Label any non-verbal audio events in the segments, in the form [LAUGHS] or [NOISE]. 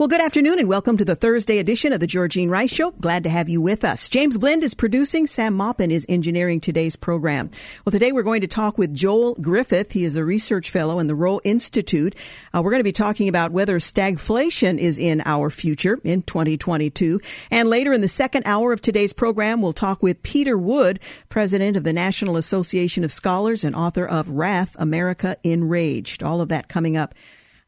Well, good afternoon and welcome to the Thursday edition of the Georgene Rice Show. Glad to have you with us. James Blend is producing. Sam Maupin is engineering today's program. Well, today we're going to talk with Joel Griffith. He is a research fellow in the Roe Institute. Uh, we're going to be talking about whether stagflation is in our future in 2022. And later in the second hour of today's program, we'll talk with Peter Wood, president of the National Association of Scholars and author of Wrath, America Enraged. All of that coming up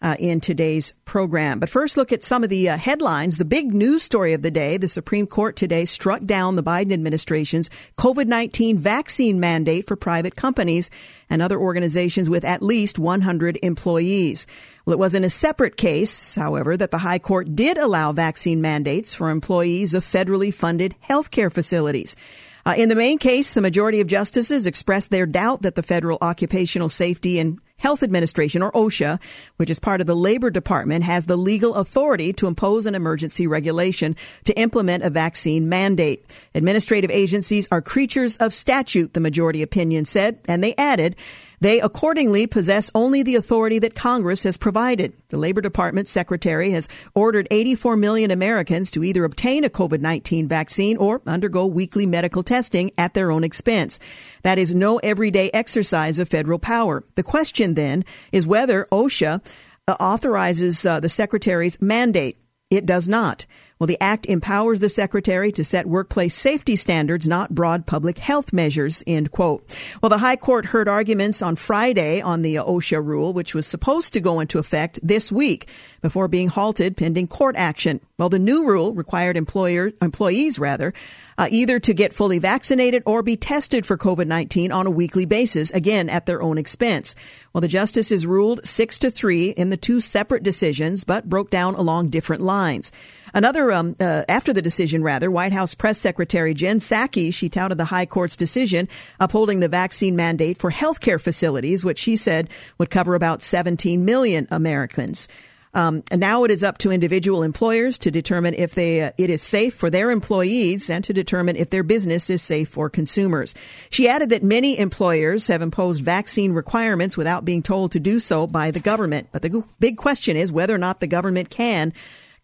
uh, in today's program. But first, look at some of the uh, headlines. The big news story of the day the Supreme Court today struck down the Biden administration's COVID 19 vaccine mandate for private companies and other organizations with at least 100 employees. Well, it was in a separate case, however, that the High Court did allow vaccine mandates for employees of federally funded healthcare facilities. Uh, in the main case, the majority of justices expressed their doubt that the Federal Occupational Safety and Health Administration, or OSHA, which is part of the Labor Department, has the legal authority to impose an emergency regulation to implement a vaccine mandate. Administrative agencies are creatures of statute, the majority opinion said, and they added, they accordingly possess only the authority that Congress has provided. The Labor Department secretary has ordered 84 million Americans to either obtain a COVID-19 vaccine or undergo weekly medical testing at their own expense. That is no everyday exercise of federal power. The question then is whether OSHA uh, authorizes uh, the secretary's mandate. It does not. Well, the act empowers the secretary to set workplace safety standards, not broad public health measures, end quote. Well, the High Court heard arguments on Friday on the OSHA rule, which was supposed to go into effect this week before being halted pending court action. Well, the new rule required employer, employees rather, uh, either to get fully vaccinated or be tested for COVID-19 on a weekly basis, again at their own expense. Well, the justices ruled six to three in the two separate decisions, but broke down along different lines. Another, um, uh, after the decision, rather, White House Press Secretary Jen Psaki, she touted the High Court's decision upholding the vaccine mandate for healthcare facilities, which she said would cover about 17 million Americans. Um, and now it is up to individual employers to determine if they uh, it is safe for their employees and to determine if their business is safe for consumers. She added that many employers have imposed vaccine requirements without being told to do so by the government. But the big question is whether or not the government can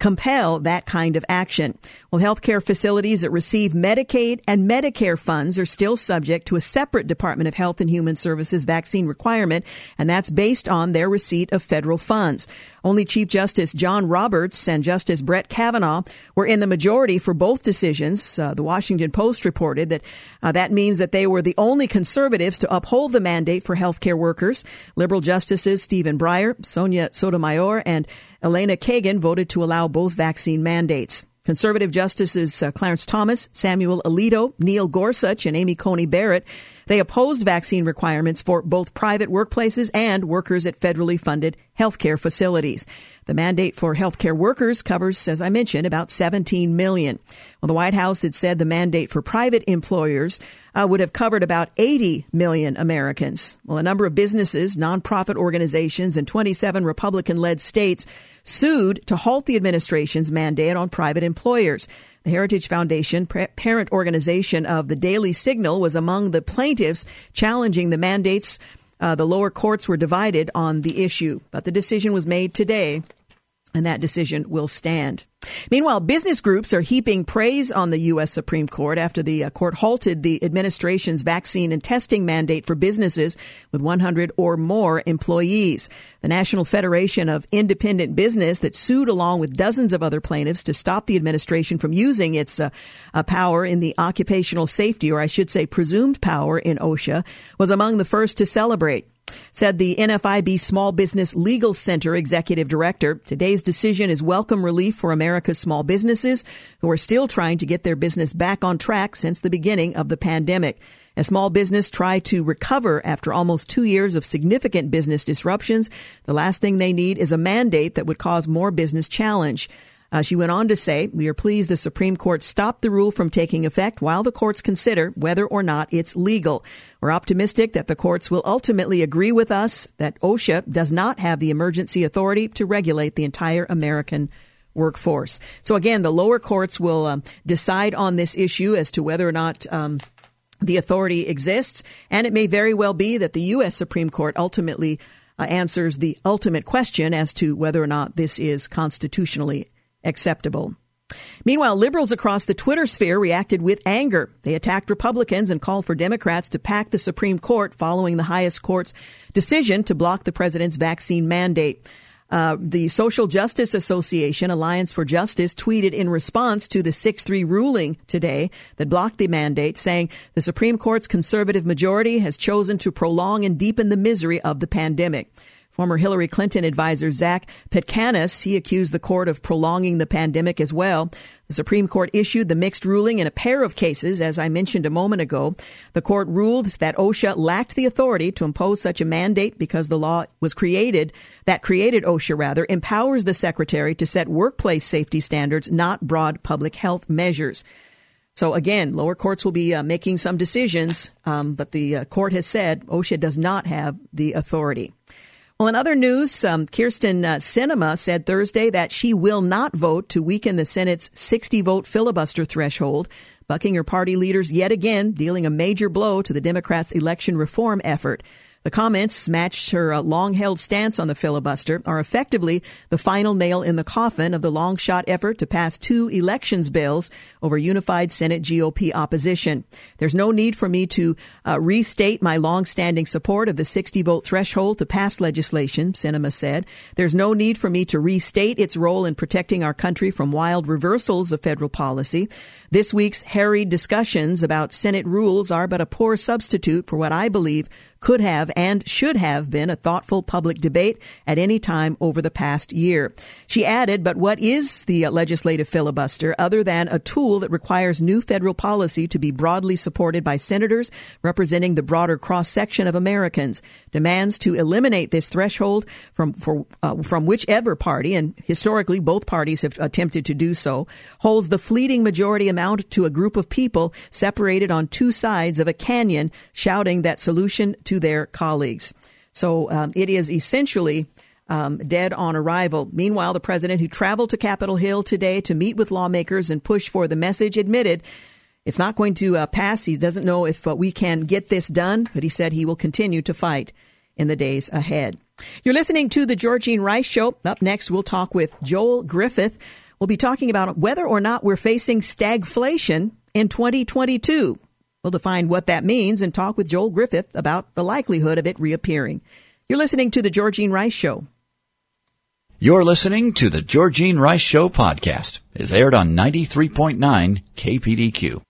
compel that kind of action. Well, healthcare facilities that receive Medicaid and Medicare funds are still subject to a separate Department of Health and Human Services vaccine requirement, and that's based on their receipt of federal funds. Only Chief Justice John Roberts and Justice Brett Kavanaugh were in the majority for both decisions. Uh, the Washington Post reported that uh, that means that they were the only conservatives to uphold the mandate for healthcare workers. Liberal justices Stephen Breyer, Sonia Sotomayor, and Elena Kagan voted to allow both vaccine mandates. Conservative Justices uh, Clarence Thomas, Samuel Alito, Neil Gorsuch, and Amy Coney Barrett they opposed vaccine requirements for both private workplaces and workers at federally funded healthcare facilities. The mandate for healthcare workers covers, as I mentioned, about 17 million. Well, the White House had said the mandate for private employers uh, would have covered about 80 million Americans. Well, a number of businesses, nonprofit organizations, and 27 Republican led states sued to halt the administration's mandate on private employers. The Heritage Foundation, parent organization of the Daily Signal, was among the plaintiffs challenging the mandates. Uh, the lower courts were divided on the issue, but the decision was made today and that decision will stand. Meanwhile, business groups are heaping praise on the U.S. Supreme Court after the uh, court halted the administration's vaccine and testing mandate for businesses with 100 or more employees. The National Federation of Independent Business that sued along with dozens of other plaintiffs to stop the administration from using its uh, uh, power in the occupational safety, or I should say presumed power in OSHA, was among the first to celebrate. Said the NFIB Small Business Legal Center executive director. Today's decision is welcome relief for America's small businesses who are still trying to get their business back on track since the beginning of the pandemic. As small business try to recover after almost two years of significant business disruptions, the last thing they need is a mandate that would cause more business challenge. Uh, she went on to say, We are pleased the Supreme Court stopped the rule from taking effect while the courts consider whether or not it's legal. We're optimistic that the courts will ultimately agree with us that OSHA does not have the emergency authority to regulate the entire American workforce. So again, the lower courts will um, decide on this issue as to whether or not um, the authority exists, and it may very well be that the U.S. Supreme Court ultimately uh, answers the ultimate question as to whether or not this is constitutionally acceptable. Meanwhile, liberals across the Twitter sphere reacted with anger. They attacked Republicans and called for Democrats to pack the Supreme Court following the highest court's decision to block the president's vaccine mandate. Uh, the Social Justice Association, Alliance for Justice, tweeted in response to the 6 3 ruling today that blocked the mandate, saying the Supreme Court's conservative majority has chosen to prolong and deepen the misery of the pandemic. Former Hillary Clinton advisor Zach Petkanas, he accused the court of prolonging the pandemic as well. The Supreme Court issued the mixed ruling in a pair of cases, as I mentioned a moment ago. The court ruled that OSHA lacked the authority to impose such a mandate because the law was created, that created OSHA rather, empowers the secretary to set workplace safety standards, not broad public health measures. So again, lower courts will be uh, making some decisions, um, but the uh, court has said OSHA does not have the authority. Well, in other news, um, Kyrsten uh, Sinema said Thursday that she will not vote to weaken the Senate's 60 vote filibuster threshold, bucking her party leaders yet again, dealing a major blow to the Democrats' election reform effort. The comments matched her uh, long held stance on the filibuster, are effectively the final nail in the coffin of the long shot effort to pass two elections bills over unified Senate GOP opposition. There's no need for me to uh, restate my long standing support of the 60 vote threshold to pass legislation, Sinema said. There's no need for me to restate its role in protecting our country from wild reversals of federal policy. This week's harried discussions about Senate rules are but a poor substitute for what I believe could have and should have been a thoughtful public debate at any time over the past year. She added, but what is the legislative filibuster other than a tool that requires new federal policy to be broadly supported by senators representing the broader cross section of Americans? Demands to eliminate this threshold from, for, uh, from whichever party, and historically both parties have attempted to do so, holds the fleeting majority amount to a group of people separated on two sides of a canyon shouting that solution to their colleagues. So um, it is essentially um, dead on arrival. Meanwhile, the president, who traveled to Capitol Hill today to meet with lawmakers and push for the message, admitted it's not going to uh, pass. He doesn't know if uh, we can get this done, but he said he will continue to fight in the days ahead. You're listening to the Georgene Rice Show. Up next, we'll talk with Joel Griffith. We'll be talking about whether or not we're facing stagflation in 2022. We'll define what that means and talk with Joel Griffith about the likelihood of it reappearing. You're listening to The Georgene Rice Show. You're listening to The Georgene Rice Show podcast. It's aired on 93.9 KPDQ.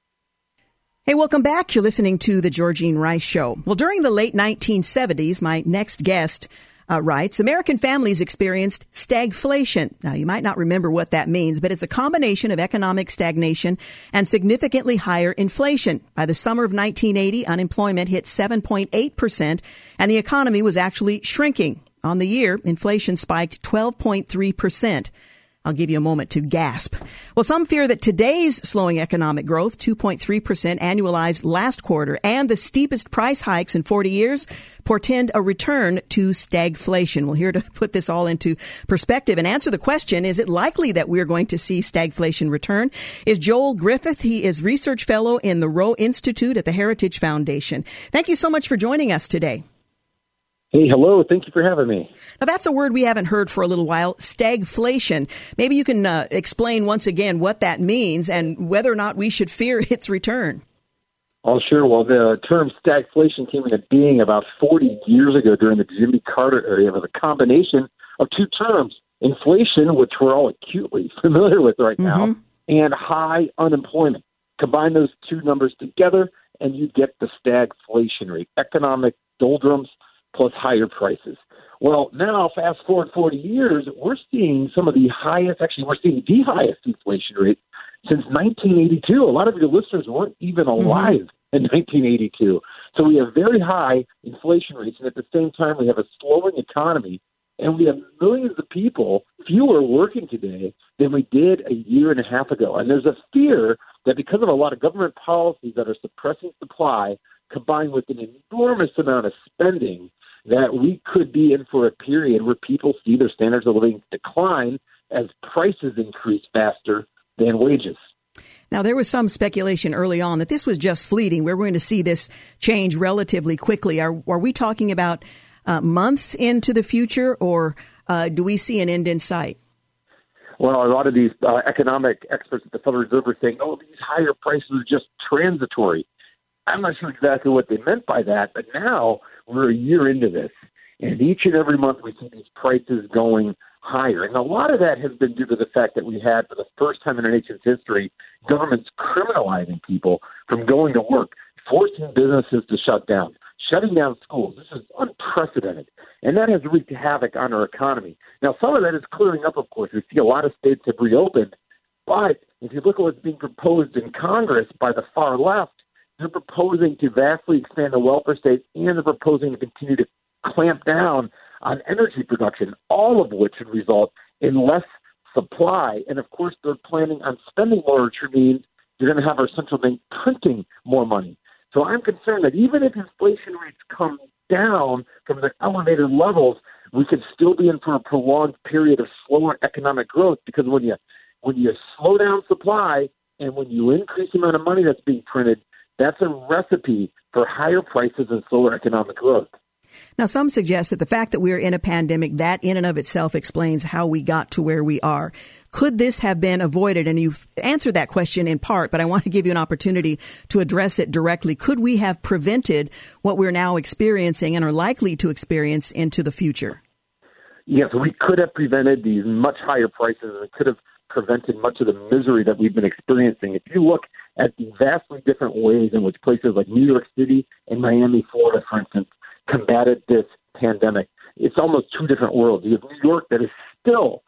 Hey, welcome back. You're listening to The Georgene Rice Show. Well, during the late 1970s, my next guest uh, writes, American families experienced stagflation. Now, you might not remember what that means, but it's a combination of economic stagnation and significantly higher inflation. By the summer of 1980, unemployment hit 7.8%, and the economy was actually shrinking. On the year, inflation spiked 12.3%. I'll give you a moment to gasp. Well, some fear that today's slowing economic growth, 2.3% annualized last quarter, and the steepest price hikes in 40 years portend a return to stagflation. Well, here to [LAUGHS] put this all into perspective and answer the question, is it likely that we're going to see stagflation return? Is Joel Griffith. He is research fellow in the Roe Institute at the Heritage Foundation. Thank you so much for joining us today. Hey, hello. Thank you for having me. Now, that's a word we haven't heard for a little while stagflation. Maybe you can uh, explain once again what that means and whether or not we should fear [LAUGHS] its return. Oh, sure. Well, the term stagflation came into being about 40 years ago during the Jimmy Carter era. It was a combination of two terms inflation, which we're all acutely [LAUGHS] familiar with right now, mm-hmm. and high unemployment. Combine those two numbers together, and you get the stagflation rate economic doldrums plus higher prices. Well, now fast forward 40 years, we're seeing some of the highest, actually, we're seeing the highest inflation rate since 1982. A lot of your listeners weren't even mm-hmm. alive mm-hmm. in 1982. So we have very high inflation rates, and at the same time, we have a slowing economy, and we have millions of people fewer working today than we did a year and a half ago. And there's a fear that because of a lot of government policies that are suppressing supply, combined with an enormous amount of spending, that we could be in for a period where people see their standards of living decline as prices increase faster than wages. Now, there was some speculation early on that this was just fleeting. We're going to see this change relatively quickly. Are, are we talking about uh, months into the future, or uh, do we see an end in sight? Well, a lot of these uh, economic experts at the Federal Reserve are saying, oh, these higher prices are just transitory. I'm not sure exactly what they meant by that, but now we're a year into this, and each and every month we see these prices going higher. And a lot of that has been due to the fact that we had, for the first time in our nation's history, governments criminalizing people from going to work, forcing businesses to shut down, shutting down schools. This is unprecedented. And that has wreaked havoc on our economy. Now, some of that is clearing up, of course. We see a lot of states have reopened. But if you look at what's being proposed in Congress by the far left, they're proposing to vastly expand the welfare state and they're proposing to continue to clamp down on energy production, all of which would result in less supply. And of course, they're planning on spending more, which means you're going to have our central bank printing more money. So I'm concerned that even if inflation rates come down from the elevated levels, we could still be in for a prolonged period of slower economic growth because when you when you slow down supply and when you increase the amount of money that's being printed, that's a recipe for higher prices and slower economic growth. Now, some suggest that the fact that we're in a pandemic, that in and of itself explains how we got to where we are. Could this have been avoided? And you've answered that question in part, but I want to give you an opportunity to address it directly. Could we have prevented what we're now experiencing and are likely to experience into the future? Yes, we could have prevented these much higher prices and could have prevented much of the misery that we've been experiencing. If you look at the vastly different ways in which places like New York City and Miami, Florida, for instance, combated this pandemic. It's almost two different worlds. You have New York that is still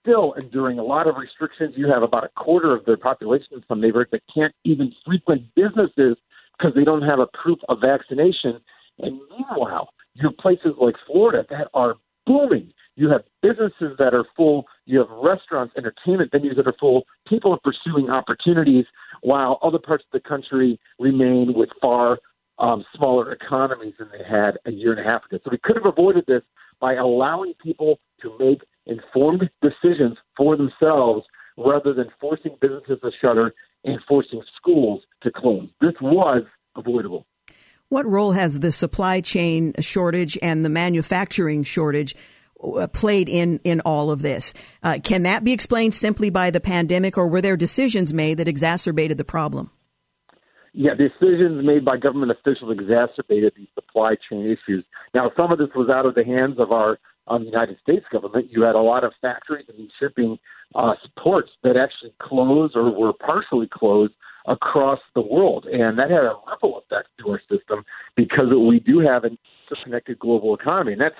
still enduring a lot of restrictions. You have about a quarter of their population in some neighborhoods that can't even frequent businesses because they don't have a proof of vaccination. And meanwhile, you have places like Florida that are booming. You have businesses that are full. You have restaurants, entertainment venues that are full. People are pursuing opportunities while other parts of the country remain with far um, smaller economies than they had a year and a half ago. So we could have avoided this by allowing people to make informed decisions for themselves rather than forcing businesses to shutter and forcing schools to close. This was avoidable. What role has the supply chain shortage and the manufacturing shortage played in in all of this? Uh, can that be explained simply by the pandemic, or were there decisions made that exacerbated the problem? Yeah, decisions made by government officials exacerbated these supply chain issues. Now, some of this was out of the hands of our um, United States government. You had a lot of factories and shipping uh, ports that actually closed or were partially closed across the world, and that had a ripple effect to our system because we do have an interconnected global economy, and that's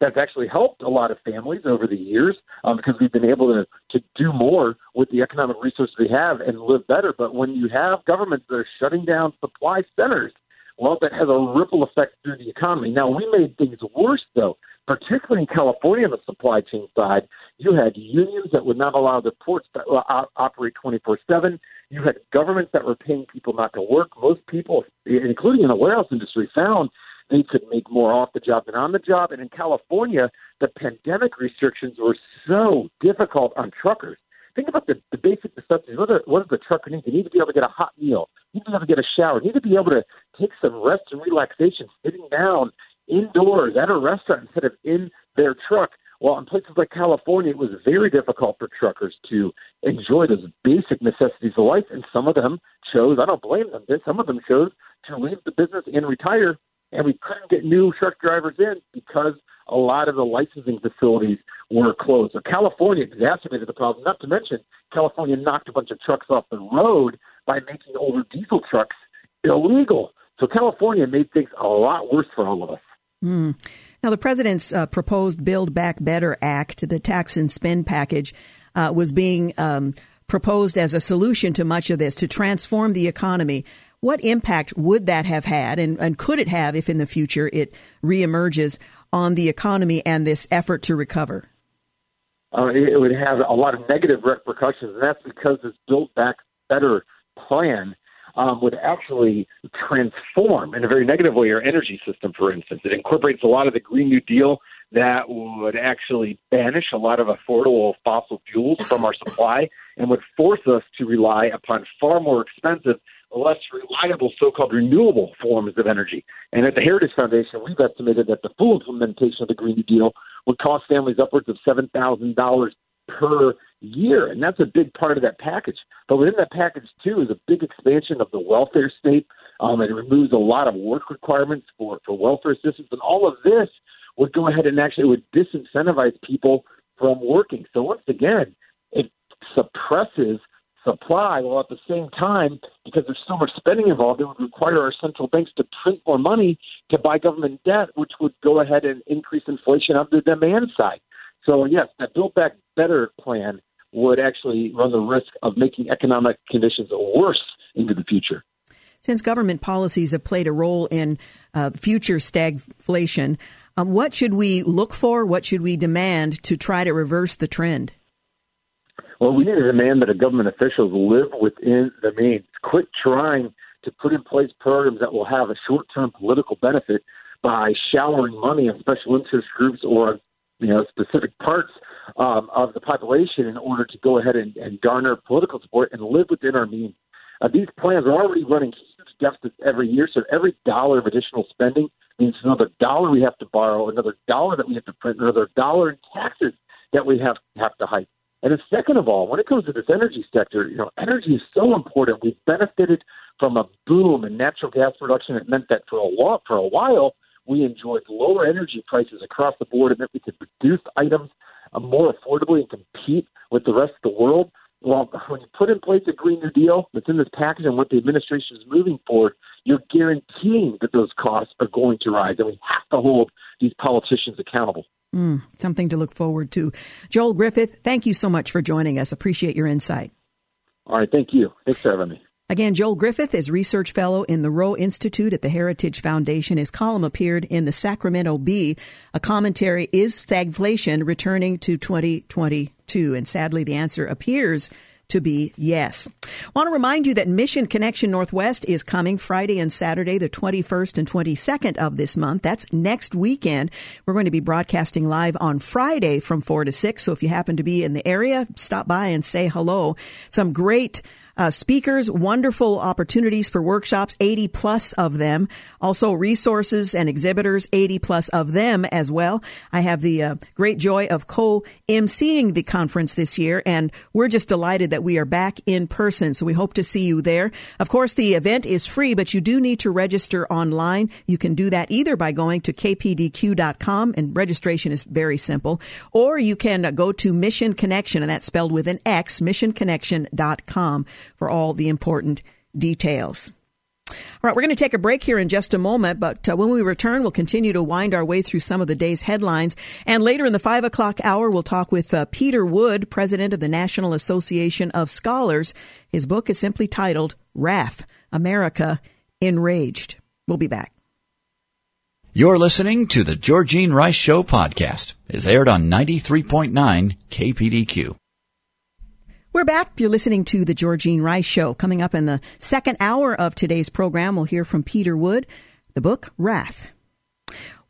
that's actually helped a lot of families over the years um, because we've been able to, to do more with the economic resources we have and live better. But when you have governments that are shutting down supply centers, well, that has a ripple effect through the economy. Now, we made things worse, though, particularly in California on the supply chain side. You had unions that would not allow the ports to uh, operate 24 7. You had governments that were paying people not to work. Most people, including in the warehouse industry, found they could make more off the job than on the job. And in California, the pandemic restrictions were so difficult on truckers. Think about the, the basic necessities. What, are, what does the trucker need? They need to be able to get a hot meal. They need to be able to get a shower. They need to be able to take some rest and relaxation sitting down indoors at a restaurant instead of in their truck. Well, in places like California, it was very difficult for truckers to enjoy those basic necessities of life, and some of them chose, I don't blame them, some of them chose to leave the business and retire and we couldn't get new truck drivers in because a lot of the licensing facilities were closed. So California exacerbated the problem. Not to mention, California knocked a bunch of trucks off the road by making older diesel trucks illegal. So California made things a lot worse for all of us. Mm. Now, the president's uh, proposed Build Back Better Act, the tax and spend package, uh, was being um, proposed as a solution to much of this to transform the economy. What impact would that have had, and, and could it have if in the future it reemerges on the economy and this effort to recover? Uh, it would have a lot of negative repercussions, and that's because this Build Back Better plan um, would actually transform in a very negative way our energy system, for instance. It incorporates a lot of the Green New Deal that would actually banish a lot of affordable fossil fuels from our supply and would force us to rely upon far more expensive, less reliable so called renewable forms of energy. And at the Heritage Foundation, we've estimated that the full implementation of the Green New Deal would cost families upwards of $7,000 per year. And that's a big part of that package. But within that package, too, is a big expansion of the welfare state. Um, it removes a lot of work requirements for, for welfare assistance. And all of this would go ahead and actually would disincentivize people from working. So once again, it suppresses supply while at the same time, because there's so much spending involved, it would require our central banks to print more money to buy government debt, which would go ahead and increase inflation on the demand side. So yes, that Build Back Better plan would actually run the risk of making economic conditions worse into the future. Since government policies have played a role in uh, future stagflation, um, what should we look for? What should we demand to try to reverse the trend? Well, we need to demand that the government officials live within the means. Quit trying to put in place programs that will have a short term political benefit by showering money on special interest groups or you know specific parts um, of the population in order to go ahead and, and garner political support and live within our means. Uh, these plans are already running huge deficits every year, so every dollar of additional spending means another dollar we have to borrow, another dollar that we have to print, another dollar in taxes that we have have to hike. And then second of all, when it comes to this energy sector, you know, energy is so important. We've benefited from a boom in natural gas production. It meant that for a while, for a while, we enjoyed lower energy prices across the board, and that we could produce items uh, more affordably and compete with the rest of the world. Well, when you put in place a Green New Deal that's in this package and what the administration is moving forward, you're guaranteeing that those costs are going to rise, and we have to hold these politicians accountable. Mm, something to look forward to. Joel Griffith, thank you so much for joining us. Appreciate your insight. All right, thank you. Thanks for having me. Again, Joel Griffith is research fellow in the Roe Institute at the Heritage Foundation. His column appeared in the Sacramento Bee. A commentary is stagflation returning to 2022? And sadly, the answer appears to be yes. I want to remind you that Mission ConneXion Northwest is coming Friday and Saturday, the 21st and 22nd of this month. That's next weekend. We're going to be broadcasting live on Friday from 4 to 6. So if you happen to be in the area, stop by and say hello. Some great uh, speakers, wonderful opportunities for workshops, 80 plus of them. Also resources and exhibitors, 80 plus of them as well. I have the uh, great joy of co-emceeing the conference this year, and we're just delighted that we are back in person. So we hope to see you there. Of course, the event is free, but you do need to register online. You can do that either by going to kpdq.com, and registration is very simple, or you can go to Mission ConneXion, and that's spelled with an X, missionconnexion.com for all the important details. All right, we're going to take a break here in just a moment, but uh, when we return, we'll continue to wind our way through some of the day's headlines. And later in the five o'clock hour, we'll talk with uh, Peter Wood, president of the National Association of Scholars. His book is simply titled Wrath America Enraged. We'll be back. You're listening to the Georgene Rice Show podcast. It's aired on 93.9 KPDQ. We're back. If you're listening to the Georgene Rice Show. Coming up in the second hour of today's program, we'll hear from Peter Wood, the book Wrath.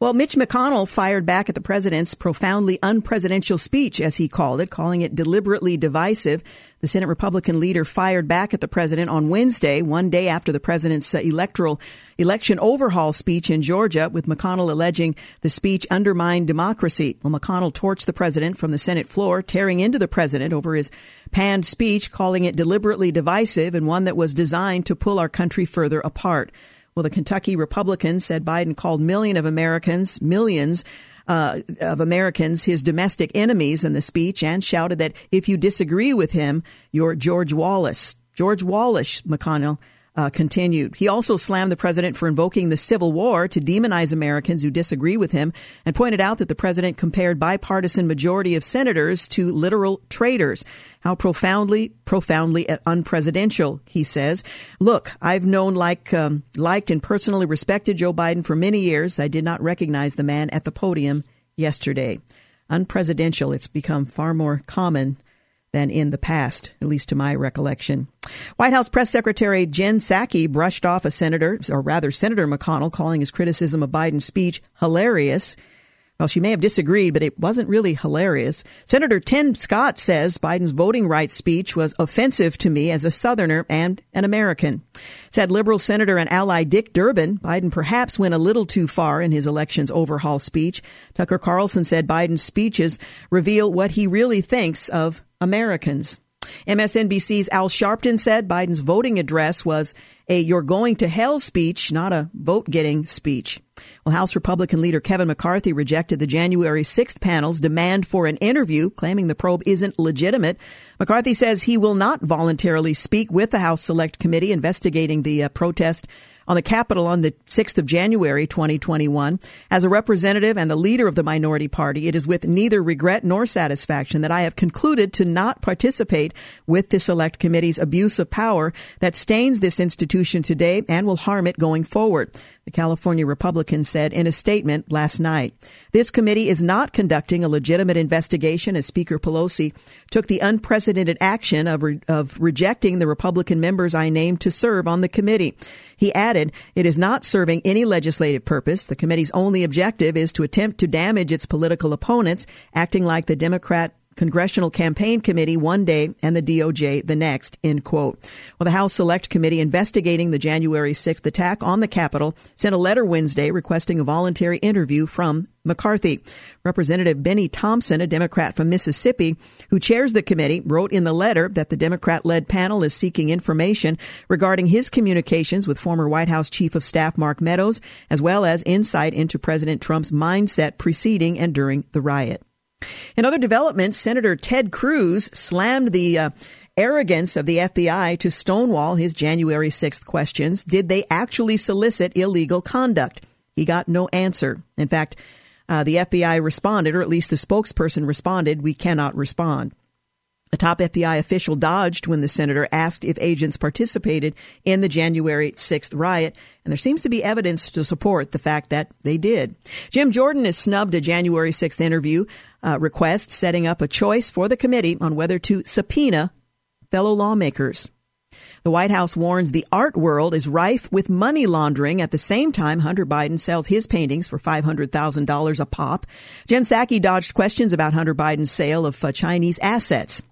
Well, Mitch McConnell fired back at the president's profoundly unpresidential speech, as he called it, calling it deliberately divisive. The Senate Republican leader fired back at the president on Wednesday, one day after the president's uh, electoral election overhaul speech in Georgia, with McConnell alleging the speech undermined democracy. Well, McConnell torched the president from the Senate floor, tearing into the president over his panned speech, calling it deliberately divisive and one that was designed to pull our country further apart. Well, the Kentucky Republican said Biden called million of Americans, millions uh, of Americans his domestic enemies in the speech and shouted that if you disagree with him, you're George Wallace. George Wallace, McConnell uh, continued. He also slammed the president for invoking the Civil War to demonize Americans who disagree with him and pointed out that the president compared bipartisan majority of senators to literal traitors. How profoundly, profoundly unpresidential, he says. Look, I've known, like, um, liked, and personally respected Joe Biden for many years. I did not recognize the man at the podium yesterday. Unpresidential. It's become far more common than in the past, at least to my recollection. White House Press Secretary Jen Psaki brushed off a senator, or rather Senator McConnell, calling his criticism of Biden's speech hilarious. Well, she may have disagreed, but it wasn't really hilarious. Senator Tim Scott says Biden's voting rights speech was offensive to me as a Southerner and an American. Said liberal senator and ally Dick Durbin, Biden perhaps went a little too far in his elections overhaul speech. Tucker Carlson said Biden's speeches reveal what he really thinks of Americans. MSNBC's Al Sharpton said Biden's voting address was a you're going to hell speech, not a vote getting speech. Well, House Republican leader Kevin McCarthy rejected the January 6th panel's demand for an interview, claiming the probe isn't legitimate. McCarthy says he will not voluntarily speak with the House Select Committee investigating the uh, protest on the Capitol on the 6th of January 2021. As a representative and the leader of the minority party, it is with neither regret nor satisfaction that I have concluded to not participate with the Select Committee's abuse of power that stains this institution today and will harm it going forward the California Republican said in a statement last night. This committee is not conducting a legitimate investigation as Speaker Pelosi took the unprecedented action of, re- of rejecting the Republican members I named to serve on the committee. He added, it is not serving any legislative purpose. The committee's only objective is to attempt to damage its political opponents, acting like the Democrat Congressional Campaign Committee one day and the DOJ the next, end quote. Well, the House Select Committee investigating the January 6th attack on the Capitol sent a letter Wednesday requesting a voluntary interview from McCarthy. Representative Benny Thompson, a Democrat from Mississippi who chairs the committee, wrote in the letter that the Democrat led panel is seeking information regarding his communications with former White House Chief of Staff Mark Meadows, as well as insight into President Trump's mindset preceding and during the riot. In other developments, Senator Ted Cruz slammed the uh, arrogance of the FBI to stonewall his January 6th questions. Did they actually solicit illegal conduct? He got no answer. In fact, uh, the FBI responded, or at least the spokesperson responded, we cannot respond. A top FBI official dodged when the senator asked if agents participated in the January 6th riot, and there seems to be evidence to support the fact that they did. Jim Jordan has snubbed a January 6th interview uh, request, setting up a choice for the committee on whether to subpoena fellow lawmakers. The White House warns the art world is rife with money laundering. At the same time, Hunter Biden sells his paintings for $500,000 a pop. Jen Psaki dodged questions about Hunter Biden's sale of uh, Chinese assets.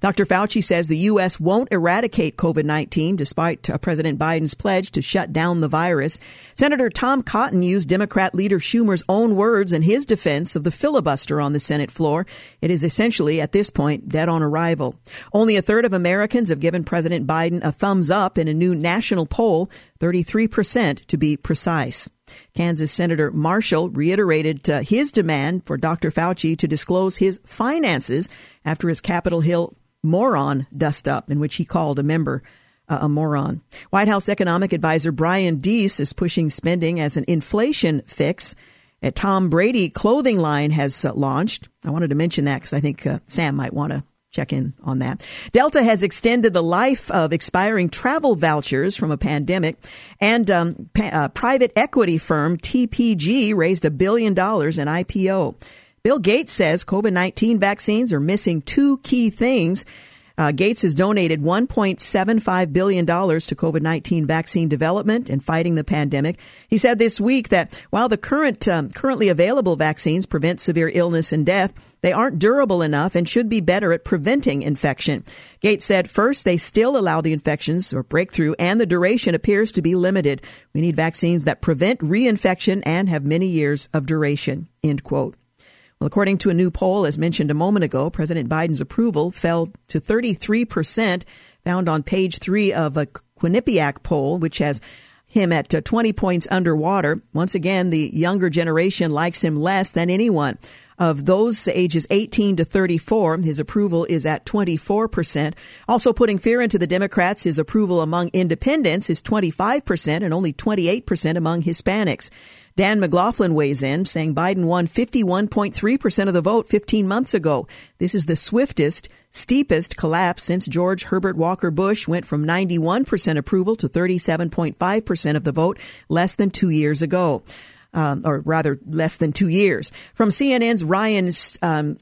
Dr. Fauci says the U.S. won't eradicate COVID 19 despite uh, President Biden's pledge to shut down the virus. Senator Tom Cotton used Democrat leader Schumer's own words in his defense of the filibuster on the Senate floor. It is essentially, at this point, dead on arrival. Only a third of Americans have given President Biden a thumbs up in a new national poll, 33% to be precise. Kansas Senator Marshall reiterated uh, his demand for Dr. Fauci to disclose his finances after his Capitol Hill moron dust up, in which he called a member uh, a moron. White House economic advisor Brian Deese is pushing spending as an inflation fix. A Tom Brady clothing line has uh, launched. I wanted to mention that because I think uh, Sam might want to check in on that. Delta has extended the life of expiring travel vouchers from a pandemic, and um, pa- uh, private equity firm TPG raised a billion dollars in IPO. Bill Gates says COVID 19 vaccines are missing two key things uh, Gates has donated $1.75 billion to COVID 19 vaccine development and fighting the pandemic. He said this week that while the current, um, currently available vaccines prevent severe illness and death, they aren't durable enough and should be better at preventing infection. Gates said first, they still allow the infections or breakthrough, and the duration appears to be limited. We need vaccines that prevent reinfection and have many years of duration. End quote. Well, according to a new poll, as mentioned a moment ago, President Biden's approval fell to 33%, found on page three of a Quinnipiac poll, which has him at uh, 20 points underwater. Once again, the younger generation likes him less than anyone. Of those ages 18 to 34, his approval is at 24%. Also putting fear into the Democrats, his approval among independents is 25% and only 28% among Hispanics. Dan McLaughlin weighs in, saying Biden won 51.3% of the vote 15 months ago. This is the swiftest, steepest collapse since George Herbert Walker Bush went from 91% approval to 37.5% of the vote less than two years ago um, or rather less than two years. From CNN's Ryan um,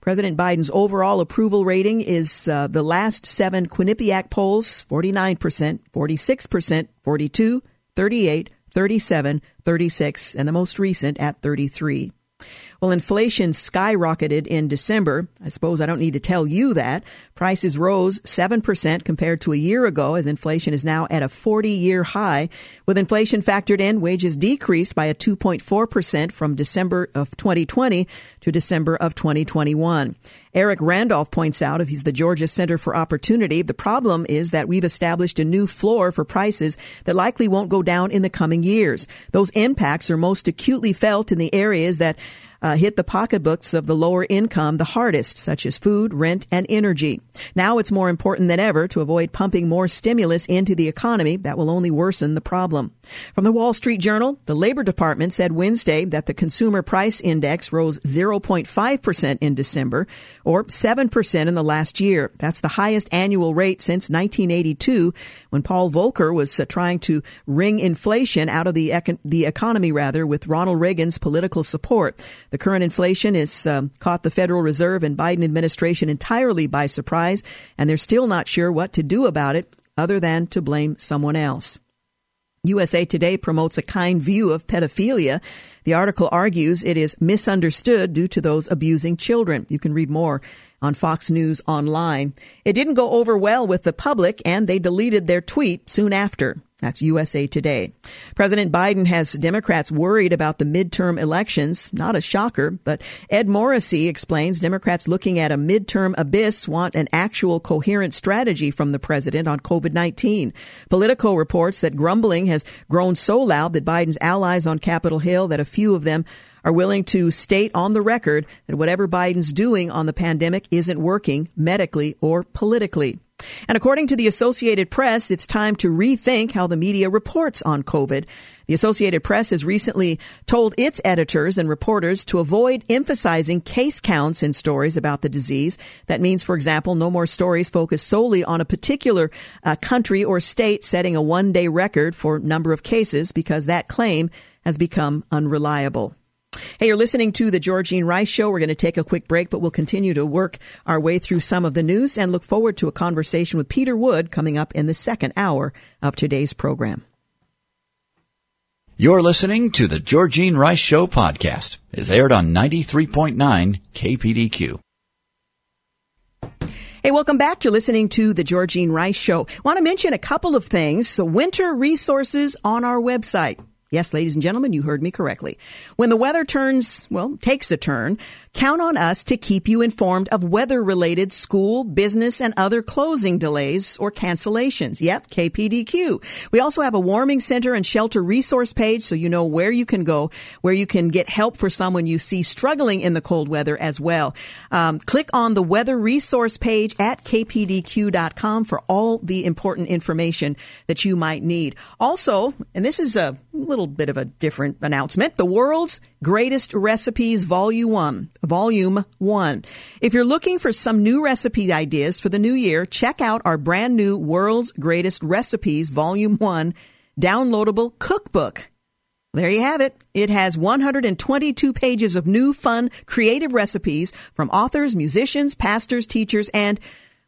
President Biden's overall approval rating is uh, the last seven Quinnipiac polls 49%, 46%, 42, 38, 37, 36, and the most recent at 33. Well, inflation skyrocketed in December. I suppose I don't need to tell you that. Prices rose 7% compared to a year ago as inflation is now at a 40 year high. With inflation factored in, wages decreased by a 2.4% from December of 2020 to December of 2021. Eric Randolph points out, if he's the Georgia Center for Opportunity, the problem is that we've established a new floor for prices that likely won't go down in the coming years. Those impacts are most acutely felt in the areas that uh, hit the pocketbooks of the lower income the hardest, such as food, rent, and energy. Now it's more important than ever to avoid pumping more stimulus into the economy that will only worsen the problem. From the Wall Street Journal, the Labor Department said Wednesday that the Consumer Price Index rose 0.5% in December, or 7% in the last year. That's the highest annual rate since 1982, when Paul Volcker was uh, trying to wring inflation out of the, econ- the economy, rather, with Ronald Reagan's political support. The current inflation has um, caught the Federal Reserve and Biden administration entirely by surprise, and they're still not sure what to do about it other than to blame someone else. USA Today promotes a kind view of pedophilia. The article argues it is misunderstood due to those abusing children. You can read more on Fox News Online. It didn't go over well with the public, and they deleted their tweet soon after. That's USA Today. President Biden has Democrats worried about the midterm elections. Not a shocker, but Ed Morrissey explains Democrats looking at a midterm abyss want an actual coherent strategy from the president on COVID-19. Politico reports that grumbling has grown so loud that Biden's allies on Capitol Hill that a few of them are willing to state on the record that whatever Biden's doing on the pandemic isn't working medically or politically. And according to the Associated Press, it's time to rethink how the media reports on COVID. The Associated Press has recently told its editors and reporters to avoid emphasizing case counts in stories about the disease. That means, for example, no more stories focus solely on a particular uh, country or state setting a one day record for number of cases because that claim has become unreliable. Hey, you're listening to the Georgene Rice Show. We're going to take a quick break, but we'll continue to work our way through some of the news and look forward to a conversation with Peter Wood coming up in the second hour of today's program. You're listening to the Georgene Rice Show podcast. It's aired on 93.9 KPDQ. Hey, welcome back. You're listening to the Georgine Rice Show. Want to mention a couple of things. So winter resources on our website. Yes, ladies and gentlemen, you heard me correctly. When the weather turns, well, takes a turn, count on us to keep you informed of weather related school, business, and other closing delays or cancellations. Yep, KPDQ. We also have a warming center and shelter resource page so you know where you can go, where you can get help for someone you see struggling in the cold weather as well. Um, click on the weather resource page at kpdq.com for all the important information that you might need. Also, and this is a little bit of a different announcement. The world's greatest recipes volume 1, volume 1. If you're looking for some new recipe ideas for the new year, check out our brand new world's greatest recipes volume 1 downloadable cookbook. There you have it. It has 122 pages of new, fun, creative recipes from authors, musicians, pastors, teachers, and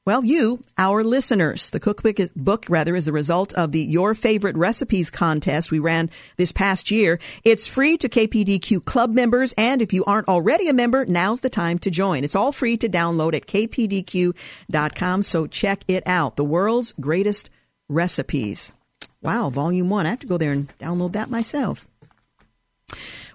well, you, our listeners. The cookbook is, book rather is the result of the Your Favorite Recipes contest we ran this past year. It's free to KPDQ club members, and if you aren't already a member, now's the time to join. It's all free to download at kpdq.com, so check it out. The world's greatest recipes. Wow, volume one. I have to go there and download that myself.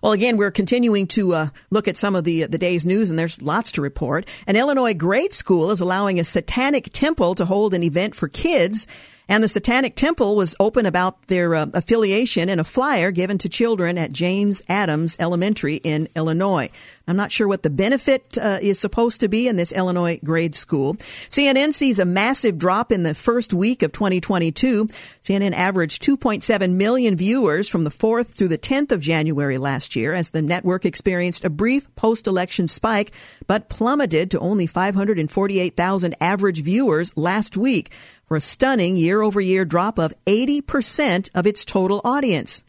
Well, again, we're continuing to uh, look at some of the the day's news, and there's lots to report. An Illinois grade school is allowing a satanic temple to hold an event for kids And the Satanic Temple was open about their uh, affiliation in a flyer given to children at James Adams Elementary in Illinois. I'm not sure what the benefit uh, is supposed to be in this Illinois grade school. CNN sees a massive drop in the first week of 2022. CNN averaged 2.7 million viewers from the 4th through the 10th of January last year as the network experienced a brief post-election spike, but plummeted to only 548,000 average viewers last week for a stunning year over year drop of 80% of its total audience.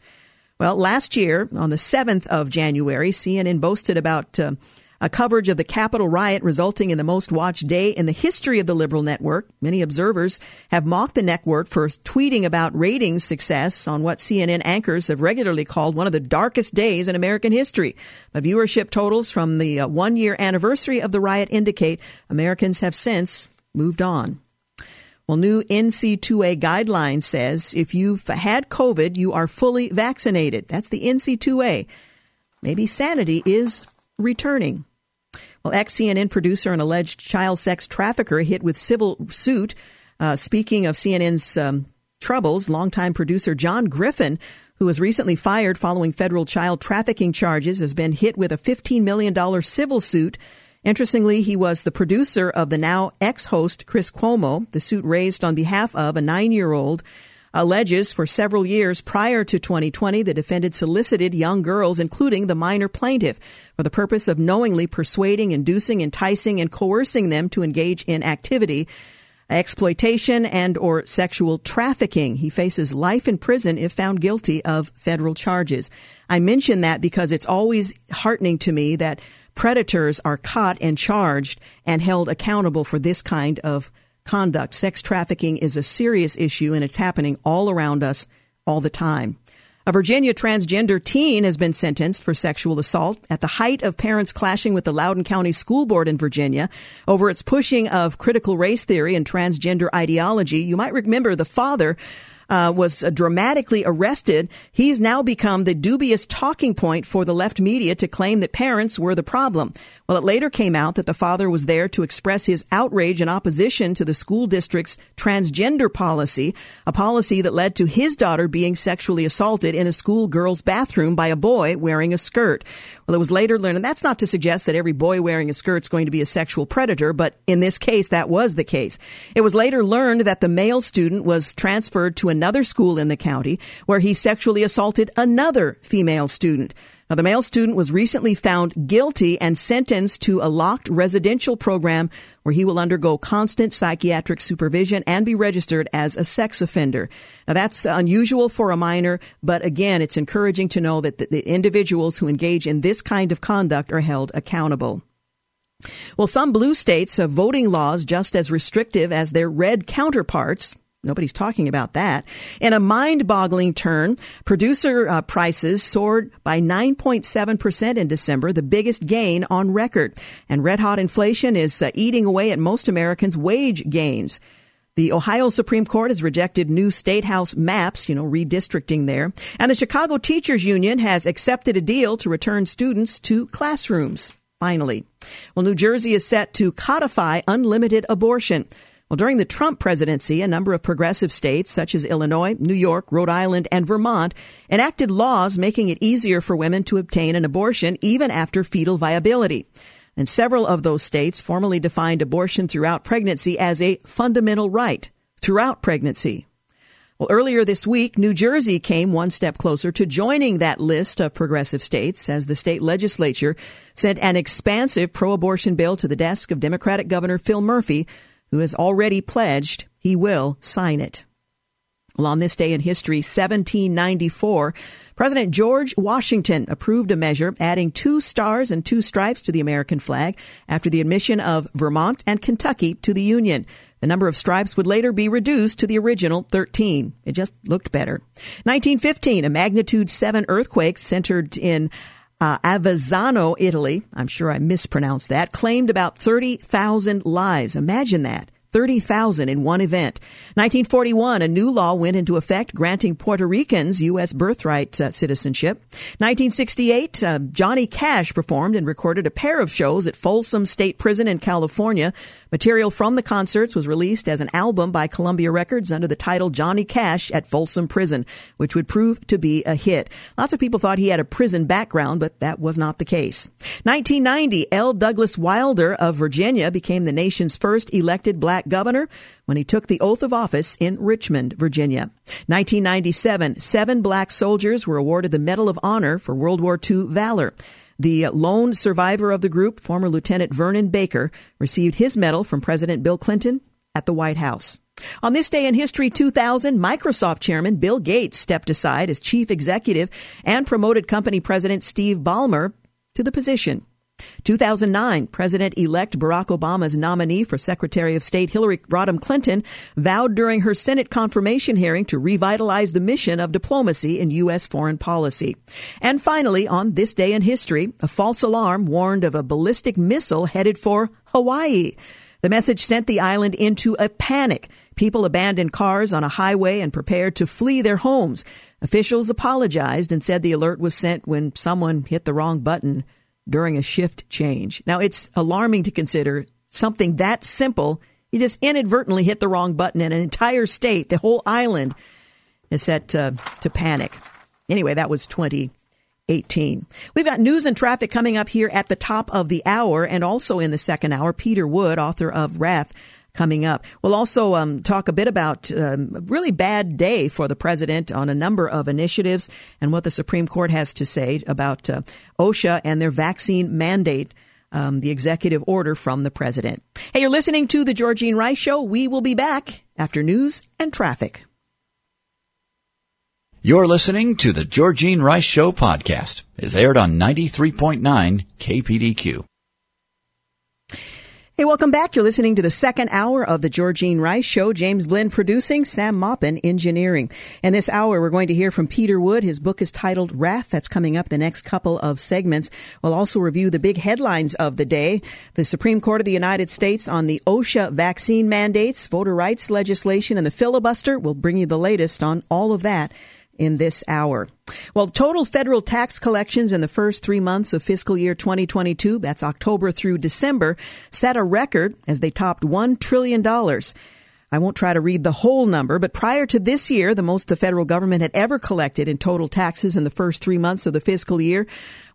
Well, last year, on the 7th of January, CNN boasted about uh, a coverage of the Capitol riot resulting in the most watched day in the history of the liberal network. Many observers have mocked the network for tweeting about ratings success on what CNN anchors have regularly called one of the darkest days in American history. But viewership totals from the uh, one year anniversary of the riot indicate Americans have since moved on. Well, new NCAA guideline says if you've had COVID, you are fully vaccinated. That's the NCAA. Maybe sanity is returning. Well, ex CNN producer and alleged child sex trafficker hit with civil suit. Uh, speaking of CNN's um, troubles, longtime producer John Griffin, who was recently fired following federal child trafficking charges, has been hit with a $15 million civil suit Interestingly, he was the producer of the now ex host Chris Cuomo. The suit raised on behalf of a nine year old alleges for several years prior to 2020, the defendant solicited young girls, including the minor plaintiff, for the purpose of knowingly persuading, inducing, enticing, and coercing them to engage in activity exploitation and or sexual trafficking. He faces life in prison if found guilty of federal charges. I mention that because it's always heartening to me that predators are caught and charged and held accountable for this kind of conduct. Sex trafficking is a serious issue and it's happening all around us all the time. A Virginia transgender teen has been sentenced for sexual assault at the height of parents clashing with the Loudoun County School Board in Virginia over its pushing of critical race theory and transgender ideology. You might remember the father uh, was dramatically arrested, he's now become the dubious talking point for the left media to claim that parents were the problem. Well, it later came out that the father was there to express his outrage and opposition to the school district's transgender policy, a policy that led to his daughter being sexually assaulted in a school girl's bathroom by a boy wearing a skirt. Well, it was later learned, and that's not to suggest that every boy wearing a skirt is going to be a sexual predator, but in this case, that was the case. It was later learned that the male student was transferred to another school in the county where he sexually assaulted another female student. Now, the male student was recently found guilty and sentenced to a locked residential program where he will undergo constant psychiatric supervision and be registered as a sex offender. Now, that's unusual for a minor, but again, it's encouraging to know that the, individuals who engage in this kind of conduct are held accountable. Well, some blue states have voting laws just as restrictive as their red counterparts. Nobody's talking about that. In a mind boggling turn, producer uh, prices soared by 9.7% in December, the biggest gain on record. And red hot inflation is uh, eating away at most Americans' wage gains. The Ohio Supreme Court has rejected new state house maps, you know, redistricting there. And the Chicago Teachers Union has accepted a deal to return students to classrooms. Finally. Well, New Jersey is set to codify unlimited abortion. Well, during the Trump presidency, a number of progressive states, such as Illinois, New York, Rhode Island, and Vermont, enacted laws making it easier for women to obtain an abortion even after fetal viability. And several of those states formally defined abortion throughout pregnancy as a fundamental right throughout pregnancy. Well, earlier this week, New Jersey came one step closer to joining that list of progressive states as the state legislature sent an expansive pro-abortion bill to the desk of Democratic Governor Phil Murphy who has already pledged he will sign it. Well, on this day in history, 1794, President George Washington approved a measure adding two stars and two stripes to the American flag after the admission of Vermont and Kentucky to the Union. The number of stripes would later be reduced to the original 13. It just looked better. 1915, a magnitude 7 earthquake centered in uh, Avezzano, Italy, I'm sure I mispronounced that, claimed about 30,000 lives. Imagine that. 30,000 in one event. 1941, a new law went into effect granting Puerto Ricans U.S. birthright uh, citizenship. 1968, uh, Johnny Cash performed and recorded a pair of shows at Folsom State Prison in California. Material from the concerts was released as an album by Columbia Records under the title Johnny Cash at Folsom Prison, which would prove to be a hit. Lots of people thought he had a prison background, but that was not the case. 1990, L. Douglas Wilder of Virginia became the nation's first elected black governor when he took the oath of office in Richmond, Virginia. 1997, seven black soldiers were awarded the Medal of Honor for World War II valor. The lone survivor of the group, former Lieutenant Vernon Baker, received his medal from President Bill Clinton at the White House. On this day in history 2000, Microsoft chairman Bill Gates stepped aside as chief executive and promoted company president Steve Ballmer to the position. 2009, President elect Barack Obama's nominee for Secretary of State Hillary Rodham Clinton vowed during her Senate confirmation hearing to revitalize the mission of diplomacy in U.S. foreign policy. And finally, on this day in history, a false alarm warned of a ballistic missile headed for Hawaii. The message sent the island into a panic. People abandoned cars on a highway and prepared to flee their homes. Officials apologized and said the alert was sent when someone hit the wrong button during a shift change. Now, it's alarming to consider something that simple. You just inadvertently hit the wrong button, and an entire state, the whole island, is set to, to panic. Anyway, that was 2018. We've got news and traffic coming up here at the top of the hour, and also in the second hour, Peter Wood, author of Wrath coming up. We'll also um, talk a bit about um, a really bad day for the president on a number of initiatives and what the Supreme Court has to say about uh, OSHA and their vaccine mandate. Um, the executive order from the president. Hey, you're listening to the Georgene Rice Show. We will be back after news and traffic. You're listening to the Georgene Rice Show podcast. It's aired on 93.9 KPDQ. Hey, welcome back. You're listening to the second hour of the Georgene Rice Show. James Blend producing, Sam Maupin engineering. And this hour, we're going to hear from Peter Wood. His book is titled Wrath. That's coming up the next couple of segments. We'll also review the big headlines of the day. The Supreme Court of the United States on the OSHA vaccine mandates, voter rights legislation, and the filibuster. We'll bring you the latest on all of that in this hour. Well, total federal tax collections in the first three months of fiscal year 2022, that's October through December, set a record as they topped $1 trillion. I won't try to read the whole number, but prior to this year, the most the federal government had ever collected in total taxes in the first three months of the fiscal year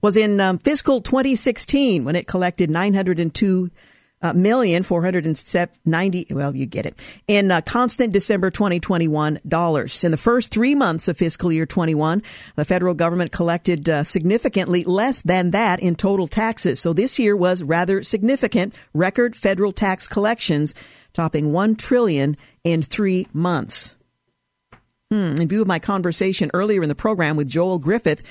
was in um, fiscal 2016 when it collected 902 uh, million four hundred and ninety. Well, you get it in uh, constant December 2021 dollars. In the first three months of fiscal year 21, the federal government collected uh, significantly less than that in total taxes. So this year was rather significant. Record federal tax collections topping one trillion in three months. Hmm. In view of my conversation earlier in the program with Joel Griffith,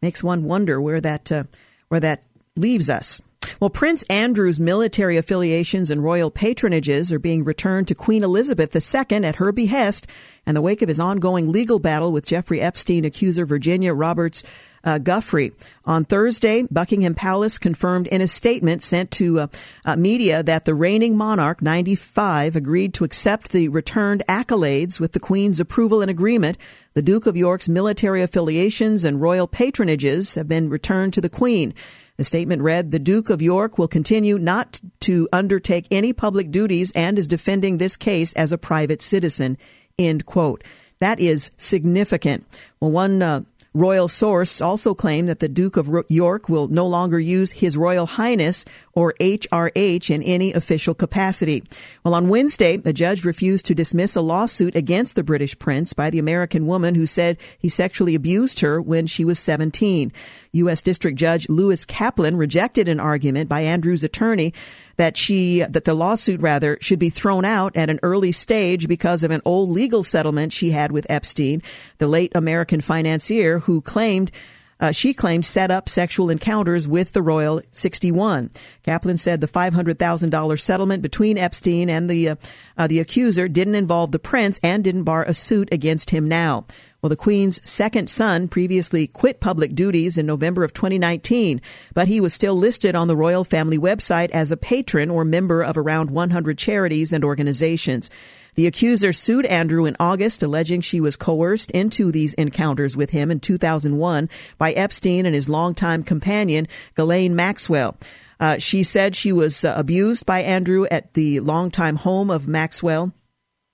makes one wonder where that uh, where that leaves us. Well, Prince Andrew's military affiliations and royal patronages are being returned to Queen Elizabeth II at her behest in the wake of his ongoing legal battle with Jeffrey Epstein accuser Virginia Roberts uh, Giuffre. On Thursday, Buckingham Palace confirmed in a statement sent to uh, uh, media that the reigning monarch, 95, agreed to accept the returned accolades with the Queen's approval and agreement. The Duke of York's military affiliations and royal patronages have been returned to the Queen. The statement read, The Duke of York will continue not to undertake any public duties and is defending this case as a private citizen. End quote. That is significant. Well, one uh, Royal source also claimed that the Duke of York will no longer use His Royal Highness or HRH in any official capacity. Well, on Wednesday, a judge refused to dismiss a lawsuit against the British prince by the American woman who said he sexually abused her when she was 17. U.S. District Judge Lewis Kaplan rejected an argument by Andrew's attorney that she that the lawsuit rather should be thrown out at an early stage because of an old legal settlement she had with Epstein, the late American financier who claimed uh, she claimed set up sexual encounters with the Royal 61. Kaplan said the $500,000 settlement between Epstein and the uh, uh, the accuser didn't involve the prince and didn't bar a suit against him now. Well, the Queen's second son previously quit public duties in November of 2019, but he was still listed on the royal family website as a patron or member of around 100 charities and organizations. The accuser sued Andrew in August, alleging she was coerced into these encounters with him in 2001 by Epstein and his longtime companion, Ghislaine Maxwell. Uh, she said she was uh, abused by Andrew at the longtime home of Maxwell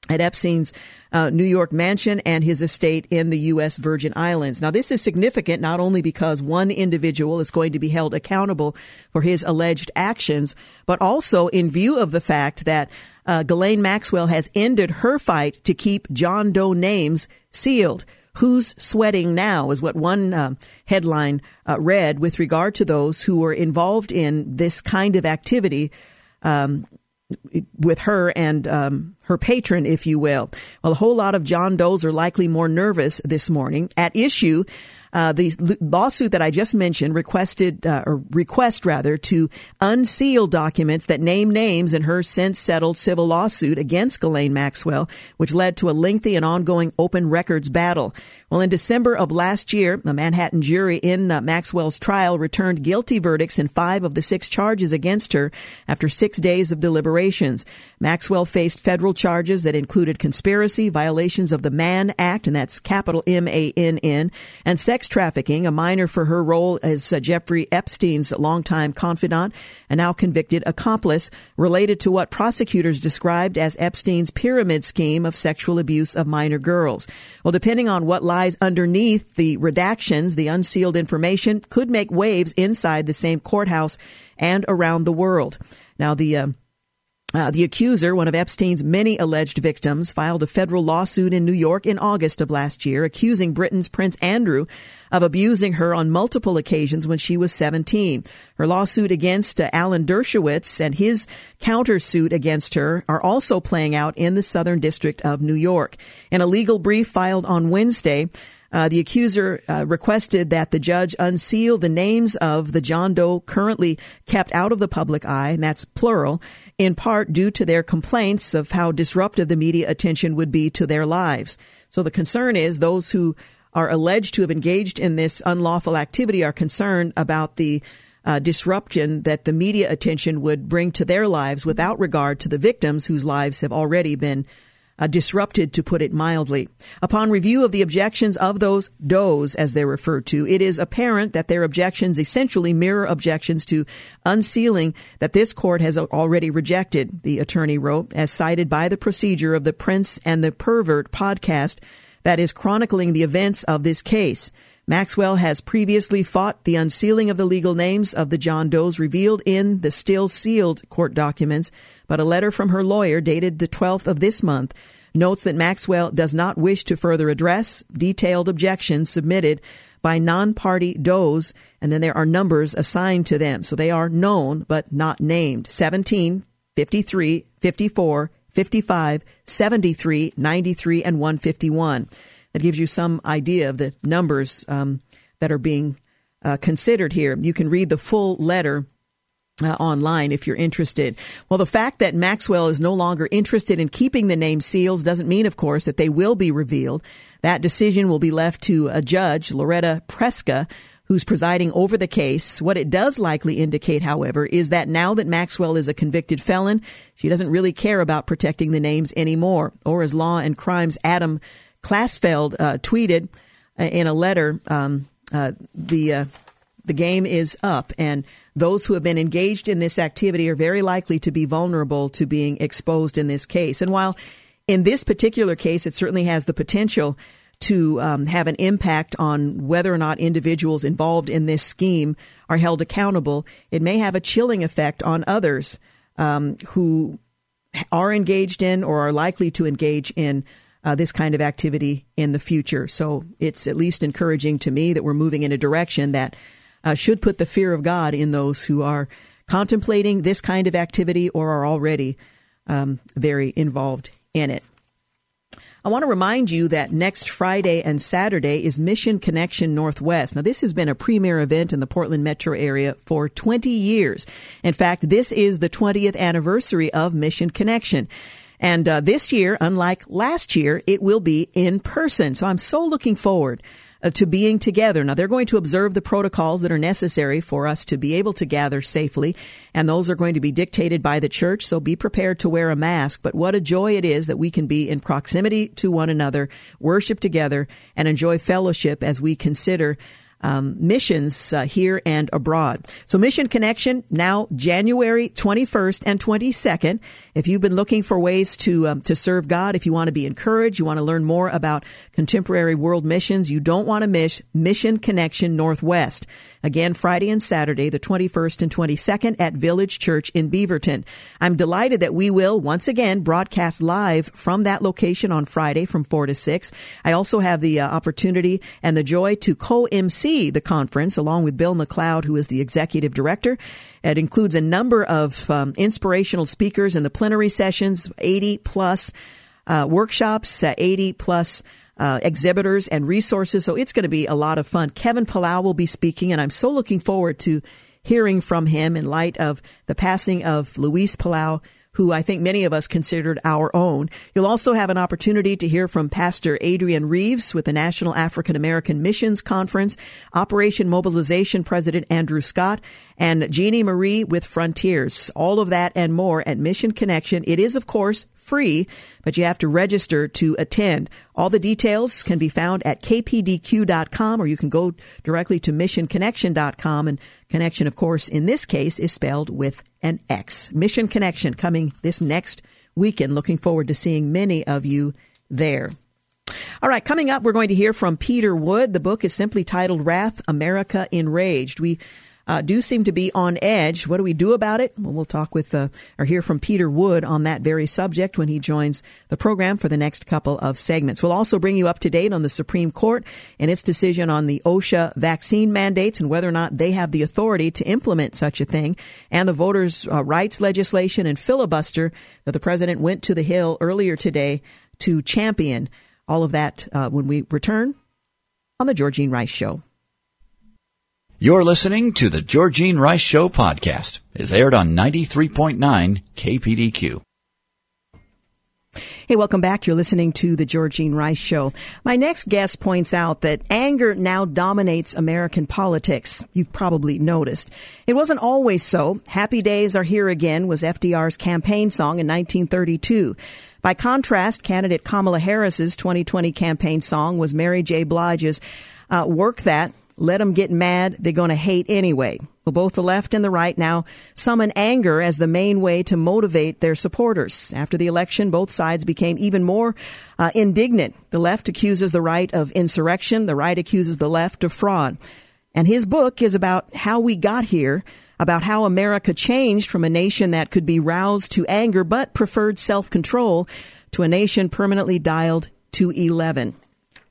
at Epstein's uh, New York mansion and his estate in the U.S. Virgin Islands. Now, this is significant not only because one individual is going to be held accountable for his alleged actions, but also in view of the fact that uh, Ghislaine Maxwell has ended her fight to keep John Doe names sealed. Who's sweating now is what one uh, headline uh, read with regard to those who were involved in this kind of activity um, with her and um, her patron, if you will. Well, a whole lot of John Does are likely more nervous this morning. At issue uh, the lawsuit that I just mentioned requested, uh, or request rather, to unseal documents that name names in her since settled civil lawsuit against Ghislaine Maxwell, which led to a lengthy and ongoing open records battle. Well, in December of last year, a Manhattan jury in uh, Maxwell's trial returned guilty verdicts in five of the six charges against her after six days of deliberations. Maxwell faced federal charges that included conspiracy, violations of the Mann Act, and that's capital M A N N, and sex trafficking, a minor for her role as uh, Jeffrey Epstein's longtime confidant and now convicted accomplice related to what prosecutors described as Epstein's pyramid scheme of sexual abuse of minor girls. Well, depending on what lies underneath the redactions, the unsealed information could make waves inside the same courthouse and around the world. Now, the uh, uh, the accuser, one of Epstein's many alleged victims, filed a federal lawsuit in New York in August of last year, accusing Britain's Prince Andrew of abusing her on multiple occasions when she was 17. Her lawsuit against uh, Alan Dershowitz and his countersuit against her are also playing out in the Southern District of New York. In a legal brief filed on Wednesday, uh, the accuser uh, requested that the judge unseal the names of the John Doe currently kept out of the public eye, and that's plural, in part due to their complaints of how disruptive the media attention would be to their lives. So the concern is those who are alleged to have engaged in this unlawful activity are concerned about the uh, disruption that the media attention would bring to their lives without regard to the victims whose lives have already been uh, disrupted, to put it mildly. Upon review of the objections of those does, as they're referred to, it is apparent that their objections essentially mirror objections to unsealing that this court has already rejected, the attorney wrote, as cited by the procedure of the Prince and the Pervert podcast that is chronicling the events of this case. Maxwell has previously fought the unsealing of the legal names of the John Does revealed in the still sealed court documents, but a letter from her lawyer dated the 12th of this month notes that Maxwell does not wish to further address detailed objections submitted by non-party does, and then there are numbers assigned to them. So they are known but not named. 17, 53, 54, 55, 73, 93, and 151. That gives you some idea of the numbers um, that are being uh, considered here. You can read the full letter uh, online if you're interested. Well, the fact that Maxwell is no longer interested in keeping the name seals doesn't mean, of course, that they will be revealed. That decision will be left to a judge, Loretta Preska, who's presiding over the case. What it does likely indicate, however, is that now that Maxwell is a convicted felon, she doesn't really care about protecting the names anymore. Or as Law and Crimes Adam Klasfeld uh, tweeted uh, in a letter, um, uh, the uh, the game is up, and those who have been engaged in this activity are very likely to be vulnerable to being exposed in this case. And while in this particular case, it certainly has the potential to um, have an impact on whether or not individuals involved in this scheme are held accountable, it may have a chilling effect on others um, who are engaged in or are likely to engage in uh, this kind of activity in the future. So it's at least encouraging to me that we're moving in a direction that uh, should put the fear of God in those who are contemplating this kind of activity or are already um, very involved in it. I want to remind you that next Friday and Saturday is Mission ConneXion Northwest. Now, this has been a premier event in the Portland metro area for 20 years. In fact, this is the 20th anniversary of Mission ConneXion. And uh, this year, unlike last year, it will be in person. So I'm so looking forward uh, to being together. Now they're going to observe the protocols that are necessary for us to be able to gather safely, and those are going to be dictated by the church. So be prepared to wear a mask. But what a joy it is that we can be in proximity to one another, worship together, and enjoy fellowship as we consider um, missions uh, here and abroad. So Mission ConneXion now January 21st and 22nd. If you've been looking for ways to um, to serve God, if you want to be encouraged, you want to learn more about contemporary world missions, you don't want to miss Mission ConneXion Northwest. Again, Friday and Saturday, the 21st and 22nd at Village Church in Beaverton. I'm delighted that we will once again broadcast live from that location on Friday from 4 to 6. I also have the uh, opportunity and the joy to co-MC the conference along with Bill McLeod, who is the executive director. It includes a number of um, inspirational speakers in the plenary sessions, 80 plus uh, workshops, uh, 80 plus uh, exhibitors and resources. So it's going to be a lot of fun. Kevin Palau will be speaking, and I'm so looking forward to hearing from him in light of the passing of Luis Palau who I think many of us considered our own. You'll also have an opportunity to hear from Pastor Adrian Reeves with the National African American Missions Conference, Operation Mobilization President Andrew Scott, and Jeannie Marie with Frontiers. All of that and more at Mission ConneXion. It is, of course, free, but you have to register to attend. All the details can be found at kpdq.com or you can go directly to missionconnexion.com. And connection, of course, in this case is spelled with an X. Mission ConneXion coming this next weekend. Looking forward to seeing many of you there. All right, coming up, we're going to hear from Peter Wood. The book is simply titled Wrath, America Enraged. We uh, do seem to be on edge. What do we do about it? Well, we'll talk with uh, or hear from Peter Wood on that very subject when he joins the program for the next couple of segments. We'll also bring you up to date on the Supreme Court and its decision on the OSHA vaccine mandates and whether or not they have the authority to implement such a thing, and the voters' uh, rights legislation and filibuster that the president went to the Hill earlier today to champion. All of that uh, when we return on the Georgene Rice Show. You're listening to the Georgene Rice Show podcast. It's aired on 93.9 KPDQ. Hey, welcome back. You're listening to the Georgene Rice Show. My next guest points out that anger now dominates American politics. You've probably noticed. It wasn't always so. Happy Days Are Here Again was FDR's campaign song in 1932. By contrast, candidate Kamala Harris's 2020 campaign song was Mary J. Blige's uh, Work That let them get mad. They're going to hate anyway. Well, both the left and the right now summon anger as the main way to motivate their supporters. After the election, both sides became even more uh, indignant. The left accuses the right of insurrection. The right accuses the left of fraud. And his book is about how we got here, about how America changed from a nation that could be roused to anger but preferred self-control to a nation permanently dialed to 11.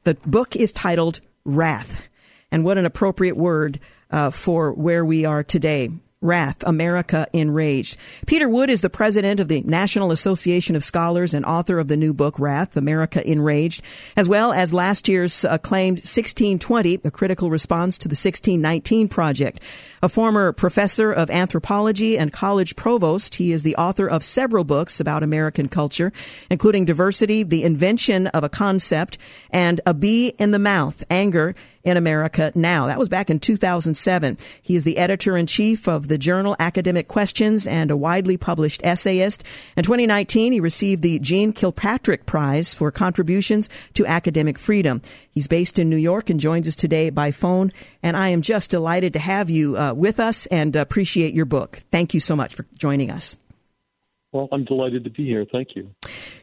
The book is titled Wrath. And what an appropriate word uh, for where we are today. Wrath, America Enraged. Peter Wood is the president of the National Association of Scholars and author of the new book, Wrath, America Enraged, as well as last year's acclaimed 1620, a critical response to the 1619 project. A former professor of anthropology and college provost, he is the author of several books about American culture, including Diversity, The Invention of a Concept, and A Bee in the Mouth, Anger in America Now. That was back in 2007. He is the editor in chief of the journal Academic Questions and a widely published essayist. In 2019, he received the Jeane Kirkpatrick Prize for contributions to academic freedom. He's based in New York and joins us today by phone. And I am just delighted to have you uh, with us and appreciate your book. Thank you so much for joining us. Well, I'm delighted to be here. Thank you.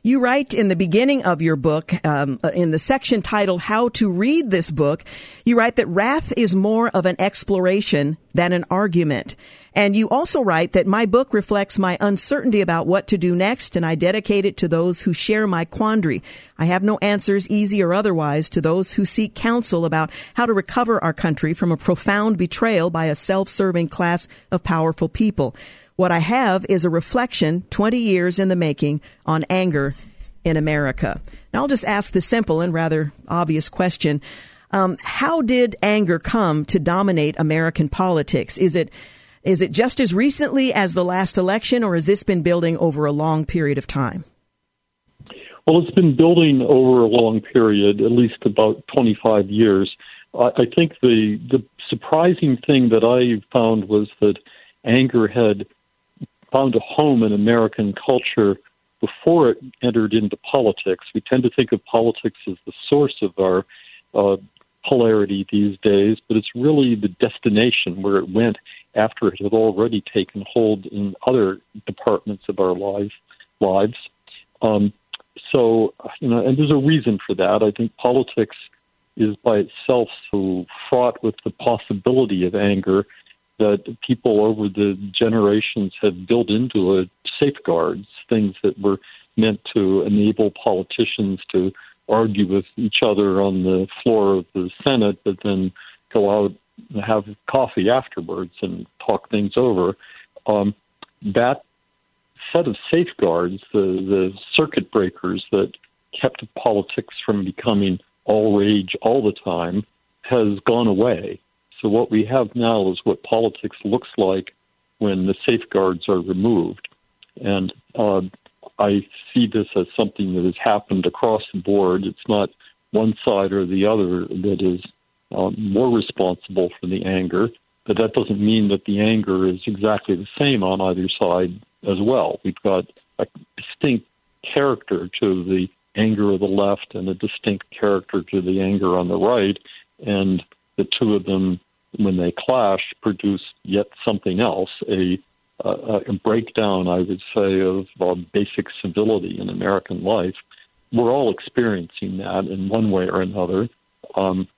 You write in the beginning of your book, um, uh, in the section titled How to Read This Book, you write that wrath is more of an exploration than an argument. And you also write that my book reflects my uncertainty about what to do next, and I dedicate it to those who share my quandary. I have no answers, easy or otherwise, to those who seek counsel about how to recover our country from a profound betrayal by a self-serving class of powerful people. What I have is a reflection 20 years in the making on anger in America. Now, I'll just ask the simple and rather obvious question. Um, how did anger come to dominate American politics? Is it is it just as recently as the last election, or has this been building over a long period of time? Well, it's been building over a long period, at least about 25 years. I, I think the the surprising thing that I found was that anger had found a home in American culture before it entered into politics. We tend to think of politics as the source of our uh, polarity these days, but it's really the destination where it went after it had already taken hold in other departments of our life, lives. Um, so, you know, and there's a reason for that. I think politics is by itself so fraught with the possibility of anger that people over the generations have built into it safeguards, things that were meant to enable politicians to argue with each other on the floor of the Senate, but then go out and have coffee afterwards and talk things over. Um, that set of safeguards, the, the circuit breakers that kept politics from becoming all rage all the time, has gone away. So what we have now is what politics looks like when the safeguards are removed. And uh, I see this as something that has happened across the board. It's not one side or the other that is um, more responsible for the anger, but that doesn't mean that the anger is exactly the same on either side as well. We've got a distinct character to the anger of the left and a distinct character to the anger on the right, and the two of them, when they clash, produce yet something else a a, a breakdown, I would say, of uh, basic civility in American life. We're all experiencing that in one way or another. Um,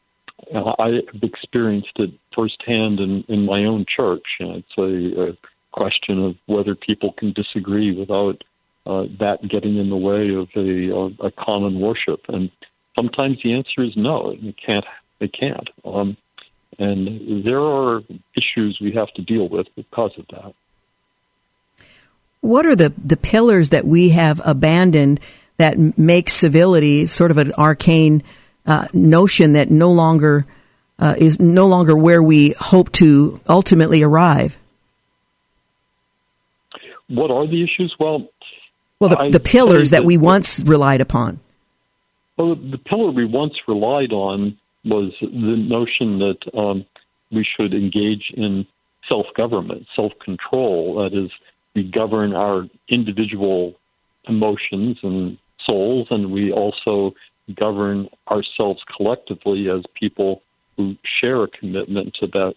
I've experienced it firsthand in, in my own church. And it's a, a question of whether people can disagree without uh, that getting in the way of a, a, a common worship. And sometimes the answer is no, you can't. They can't. Um, and there are issues we have to deal with because of that. What are the, the pillars that we have abandoned that make civility sort of an arcane uh, notion that no longer uh, is no longer where we hope to ultimately arrive? What are the issues? Well, well, the, the pillars that, that we once relied upon. Well, the pillar we once relied on was the notion that um, we should engage in self government, self control. That is, we govern our individual emotions and souls, and we also govern ourselves collectively as people who share a commitment to that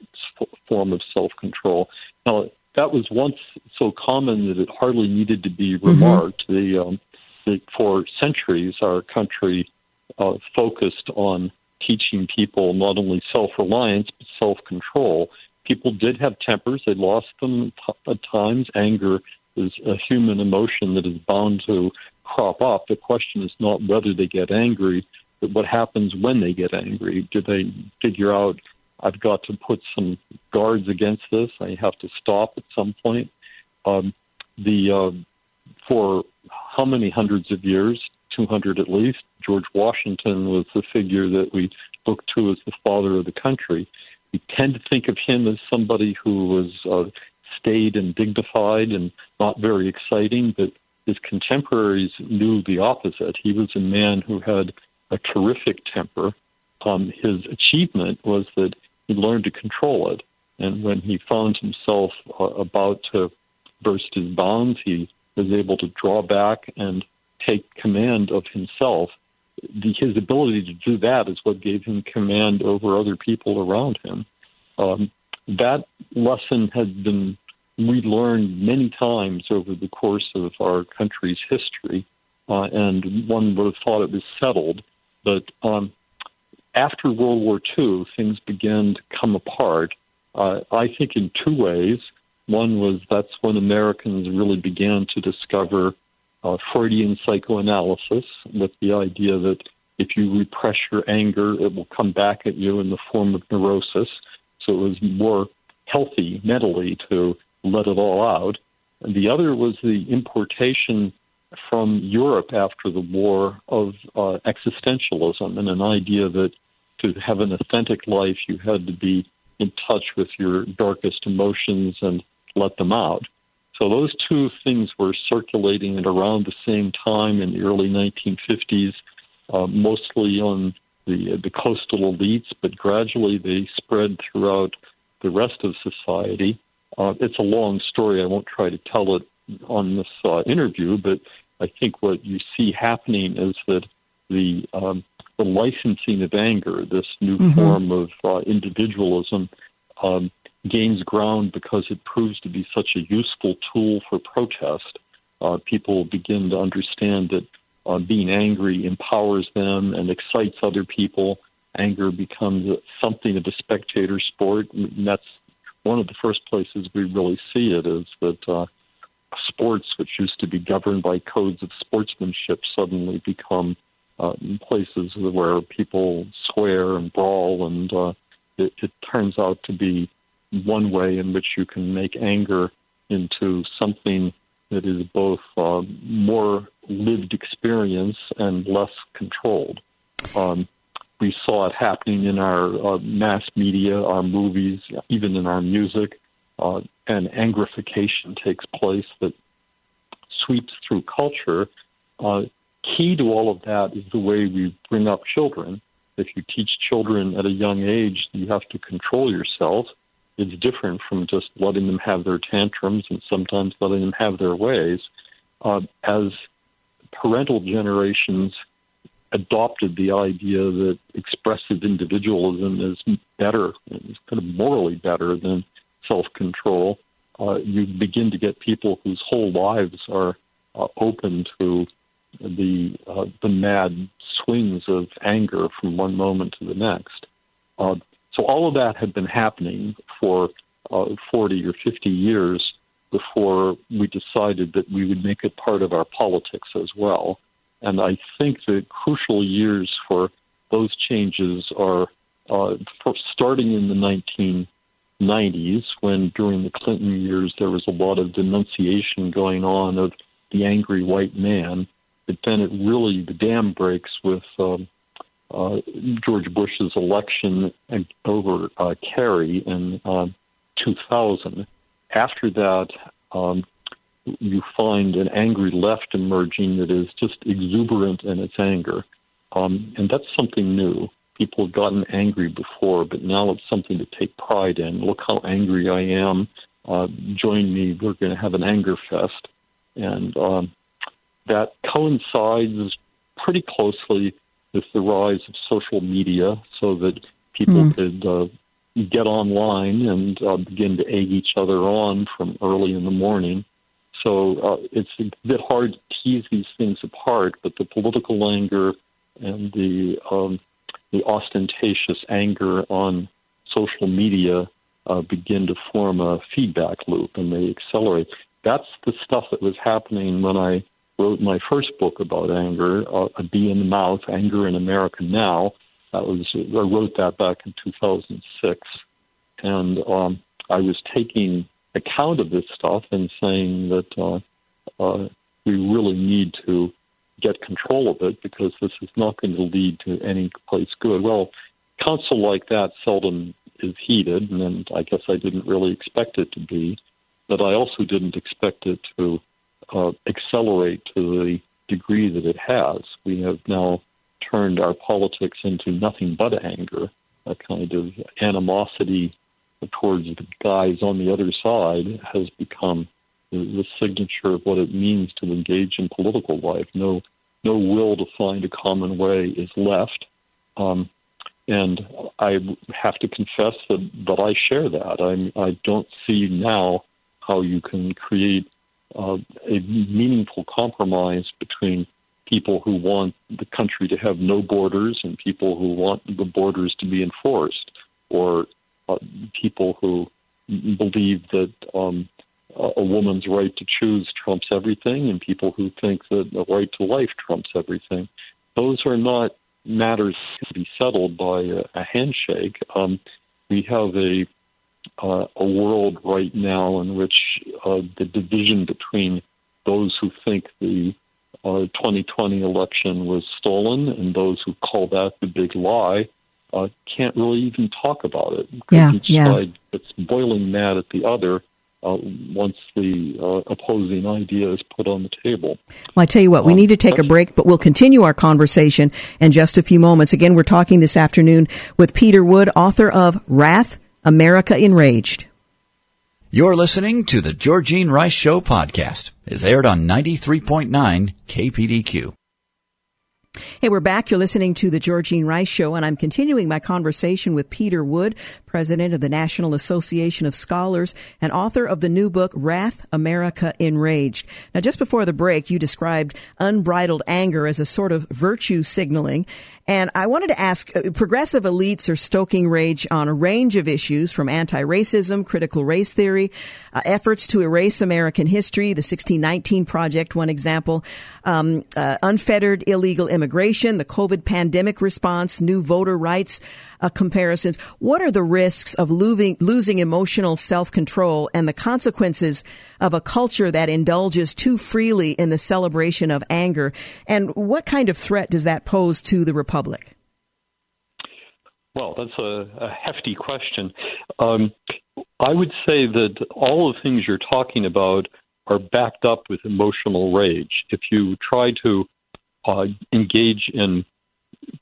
form of self control. Now, that was once so common that it hardly needed to be mm-hmm. remarked. Mm-hmm. The, um, the, for centuries, our country uh, focused on teaching people not only self reliance but self control people did have tempers. They lost them at times. Anger is a human emotion that is bound to crop up. The question is not whether they get angry, but what happens when they get angry. Do they figure out, I've got to put some guards against this? I have to stop at some point. Um, the uh, for how many hundreds of years, 200 at least, George Washington was the figure that we look to as the father of the country we tend to think of him as somebody who was uh, staid and dignified and not very exciting, but his contemporaries knew the opposite. He was a man who had a terrific temper. Um, his achievement was that he learned to control it. And when he found himself uh, about to burst his bounds, he was able to draw back and take command of himself the, his ability to do that is what gave him command over other people around him. Um, that lesson has been relearned many times over the course of our country's history, uh, and one would have thought it was settled. But um, after World War II, things began to come apart. Uh, I think in two ways. One was that's when Americans really began to discover uh, Freudian psychoanalysis with the idea that if you repress your anger, it will come back at you in the form of neurosis. So it was more healthy mentally to let it all out. And the other was the importation from Europe after the war of uh, existentialism and an idea that to have an authentic life, you had to be in touch with your darkest emotions and let them out. So those two things were circulating at around the same time in the early 1950s, uh, mostly on the the coastal elites, but gradually they spread throughout the rest of society. Uh, it's a long story. I won't try to tell it on this uh, interview, but I think what you see happening is that the um, the licensing of anger, this new mm-hmm. form of uh, individualism, um, gains ground because it proves to be such a useful tool for protest. Uh, people begin to understand that uh, being angry empowers them and excites other people. Anger becomes something of a spectator sport. And that's one of the first places we really see it is that uh, sports, which used to be governed by codes of sportsmanship, suddenly become uh, places where people swear and brawl, and uh, it, it turns out to be one way in which you can make anger into something that is both uh, more lived experience and less controlled. Um, we saw it happening in our uh, mass media, our movies, even in our music, uh, and angrification takes place that sweeps through culture. Uh, key to all of that is the way we bring up children. If you teach children at a young age, you have to control yourself it's different from just letting them have their tantrums and sometimes letting them have their ways. Uh, as parental generations adopted the idea that expressive individualism is better, is kind of morally better than self control, uh, you begin to get people whose whole lives are uh, open to the uh, the mad swings of anger from one moment to the next. So all of that had been happening for uh, 40 or 50 years before we decided that we would make it part of our politics as well. And I think the crucial years for those changes are uh, starting in the 1990s, when during the Clinton years there was a lot of denunciation going on of the angry white man. But then it really, the dam breaks with um, uh, George Bush's election over uh, Kerry in uh, 2000. After that, um, you find an angry left emerging that is just exuberant in its anger. Um, and that's something new. People have gotten angry before, but now it's something to take pride in. Look how angry I am. Uh, join me. We're going to have an anger fest. And um, that coincides pretty closely with the rise of social media so that people mm. could uh, get online and uh, begin to egg each other on from early in the morning. So uh, it's a bit hard to tease these things apart, but the political anger and the um, the ostentatious anger on social media uh, begin to form a feedback loop, and they accelerate. That's the stuff that was happening when I wrote my first book about anger, uh, A Bee in the Mouth, Anger in America Now. That was I wrote that back in 2006, and um, I was taking account of this stuff and saying that uh, uh, we really need to get control of it because this is not going to lead to any place good. Well, counsel like that seldom is heeded, and I guess I didn't really expect it to be, but I also didn't expect it to uh, accelerate to the degree that it has. We have now turned our politics into nothing but anger, a kind of animosity towards the guys on the other side has become the, signature of what it means to engage in political life. No, no will to find a common way is left. Um, and I have to confess that, that I share that. I, I don't see now how you can create uh, a meaningful compromise between people who want the country to have no borders and people who want the borders to be enforced, or uh, people who believe that um, a woman's right to choose trumps everything, and people who think that the right to life trumps everything. Those are not matters to be settled by a, a handshake. Um, we have a uh, a world right now in which uh, the division between those who think the uh, 2020 election was stolen and those who call that the big lie uh, can't really even talk about it. Yeah, each yeah. side gets boiling mad at the other, uh, once the uh, opposing idea is put on the table. Well, I tell you what, we um, need to take a break, but we'll continue our conversation in just a few moments. Again, we're talking this afternoon with Peter Wood, author of Wrath, America Enraged. You're listening to the Georgene Rice Show podcast. It's aired on 93.9 KPDQ. Hey, we're back. You're listening to the Georgene Rice Show, and I'm continuing my conversation with Peter Wood, president of the National Association of Scholars and author of the new book, Wrath, America Enraged. Now, just before the break, you described unbridled anger as a sort of virtue signaling. And I wanted to ask uh, progressive elites are stoking rage on a range of issues from anti racism, critical race theory, uh, efforts to erase American history, the 1619 Project, one example, um, uh, unfettered illegal immigration, the COVID pandemic response, new voter rights uh, comparisons. What are the risks of losing, losing emotional self control and the consequences of a culture that indulges too freely in the celebration of anger? And what kind of threat does that pose to the Republic? Well, that's a, a hefty question. Um, I would say that all the things you're talking about are backed up with emotional rage. If you try to uh, engage in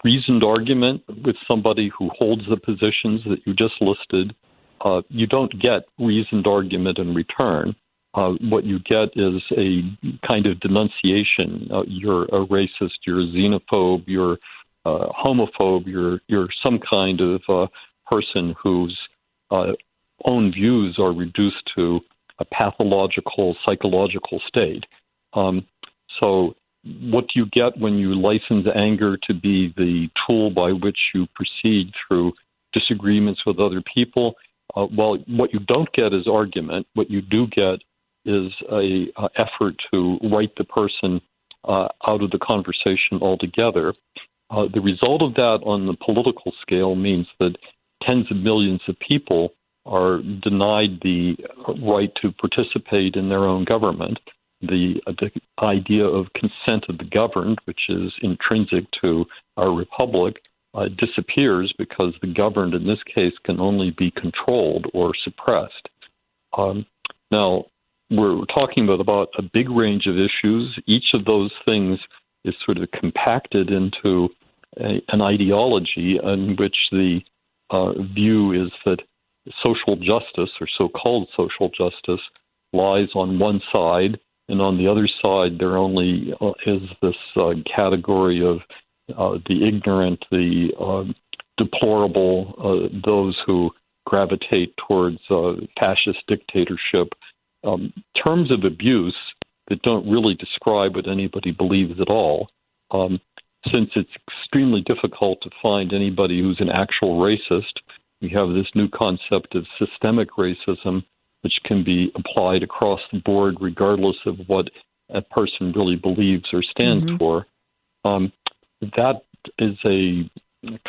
reasoned argument with somebody who holds the positions that you just listed, uh, you don't get reasoned argument in return. Uh, what you get is a kind of denunciation. Uh, you're a racist. You're a xenophobe. You're uh, homophobe. You're you're some kind of uh, person whose uh, own views are reduced to a pathological psychological state. Um, so what you get when you license anger to be the tool by which you proceed through disagreements with other people? Uh, well, what you don't get is argument. What you do get is a, a effort to write the person uh, out of the conversation altogether. Uh, the result of that on the political scale means that tens of millions of people are denied the right to participate in their own government the, the idea of consent of the governed, which is intrinsic to our republic, uh, disappears because the governed in this case can only be controlled or suppressed. Um, now, we're talking about, about a big range of issues. Each of those things is sort of compacted into a, an ideology in which the uh, view is that social justice, or so called social justice, lies on one side and on the other side, there only uh, is this uh, category of uh, the ignorant, the uh, deplorable, those who gravitate towards uh, fascist dictatorship. Um, terms of abuse that don't really describe what anybody believes at all. Um, since it's extremely difficult to find anybody who's an actual racist, we have this new concept of systemic racism which can be applied across the board regardless of what a person really believes or stands mm-hmm. for. Um, that is a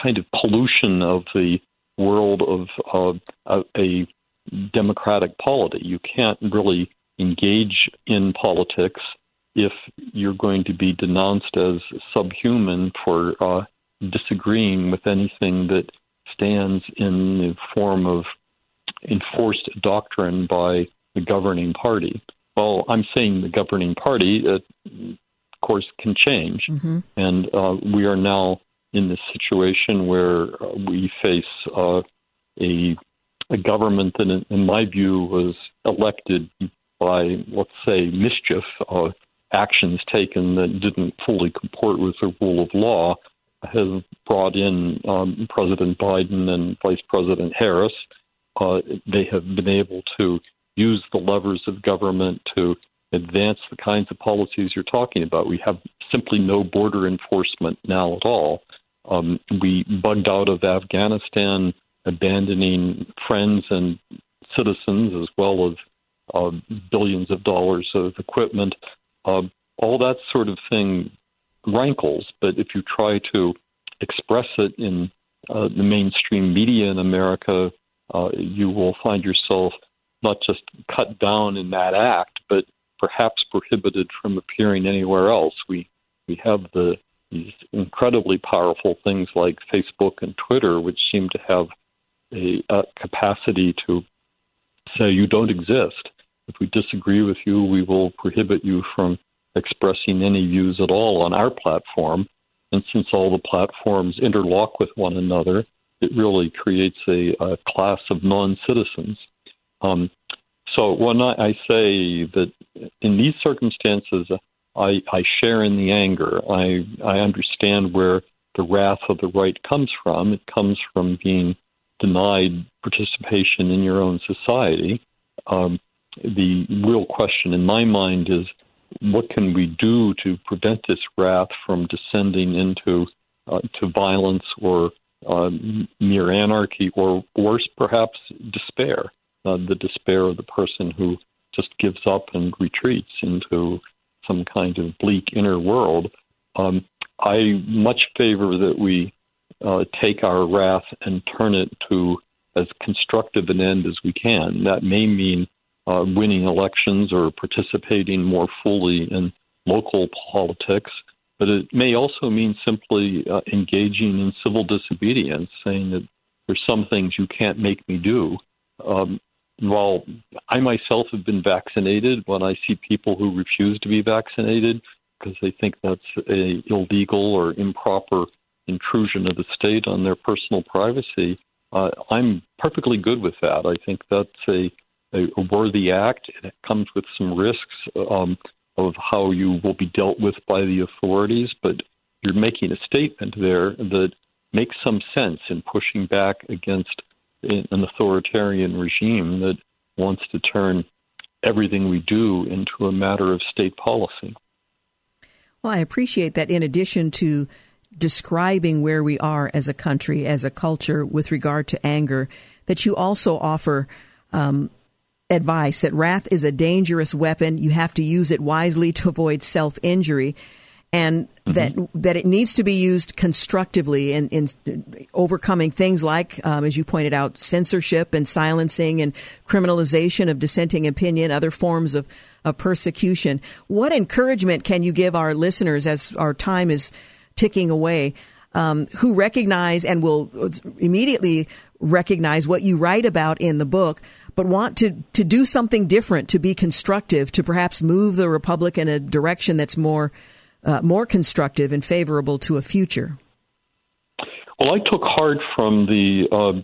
kind of pollution of the world of uh, a democratic polity. You can't really engage in politics if you're going to be denounced as subhuman for uh, disagreeing with anything that stands in the form of enforced doctrine by the governing party. Well, I'm saying the governing party, uh, of course, can change. Mm-hmm. And uh, we are now in this situation where uh, we face uh, a, a government that, in, in, my view, was elected by, let's say, mischief, uh, actions taken that didn't fully comport with the rule of law. Has brought in um, President Biden and Vice President Harris, uh, they have been able to use the levers of government to advance the kinds of policies you're talking about. We have simply no border enforcement now at all. Um, we bugged out of Afghanistan, abandoning friends and citizens as well as uh, billions of dollars of equipment. Uh, all that sort of thing rankles, but if you try to express it in uh, the mainstream media in America, uh, you will find yourself not just cut down in that act, but perhaps prohibited from appearing anywhere else. We we have the these incredibly powerful things like Facebook and Twitter, which seem to have a, a capacity to say you don't exist. If we disagree with you, we will prohibit you from expressing any views at all on our platform. And since all the platforms interlock with one another, it really creates a, a class of non citizens. Um, so when I, I say that in these circumstances, I, I share in the anger. I, I understand where the wrath of the right comes from. It comes from being denied participation in your own society. Um, the real question in my mind is what can we do to prevent this wrath from descending into uh, to violence or uh, mere anarchy, or worse, perhaps despair? Uh, the despair of the person who just gives up and retreats into some kind of bleak inner world. Um, I much favor that we uh, take our wrath and turn it to as constructive an end as we can. That may mean uh, winning elections or participating more fully in local politics, but it may also mean simply uh, engaging in civil disobedience, saying that there's some things you can't make me do. Um, while I myself have been vaccinated, when I see people who refuse to be vaccinated because they think that's a illegal or improper intrusion of the state on their personal privacy, uh, I'm perfectly good with that. I think that's a, a, worthy act. And it comes with some risks um, of how you will be dealt with by the authorities, but you're making a statement there that makes some sense in pushing back against an authoritarian regime that wants to turn everything we do into a matter of state policy. Well, I appreciate that in addition to describing where we are as a country, as a culture with regard to anger, that you also offer um, advice that wrath is a dangerous weapon. You have to use it wisely to avoid self injury and mm-hmm. that that it needs to be used constructively in, in overcoming things like, um, as you pointed out, censorship and silencing and criminalization of dissenting opinion, other forms of, of persecution. What encouragement can you give our listeners as our time is ticking away? Um, who recognize and will immediately recognize what you write about in the book, but want to, to do something different, to be constructive, to perhaps move the Republic in a direction that's more uh, more constructive and favorable to a future? Well, I took heart from the uh,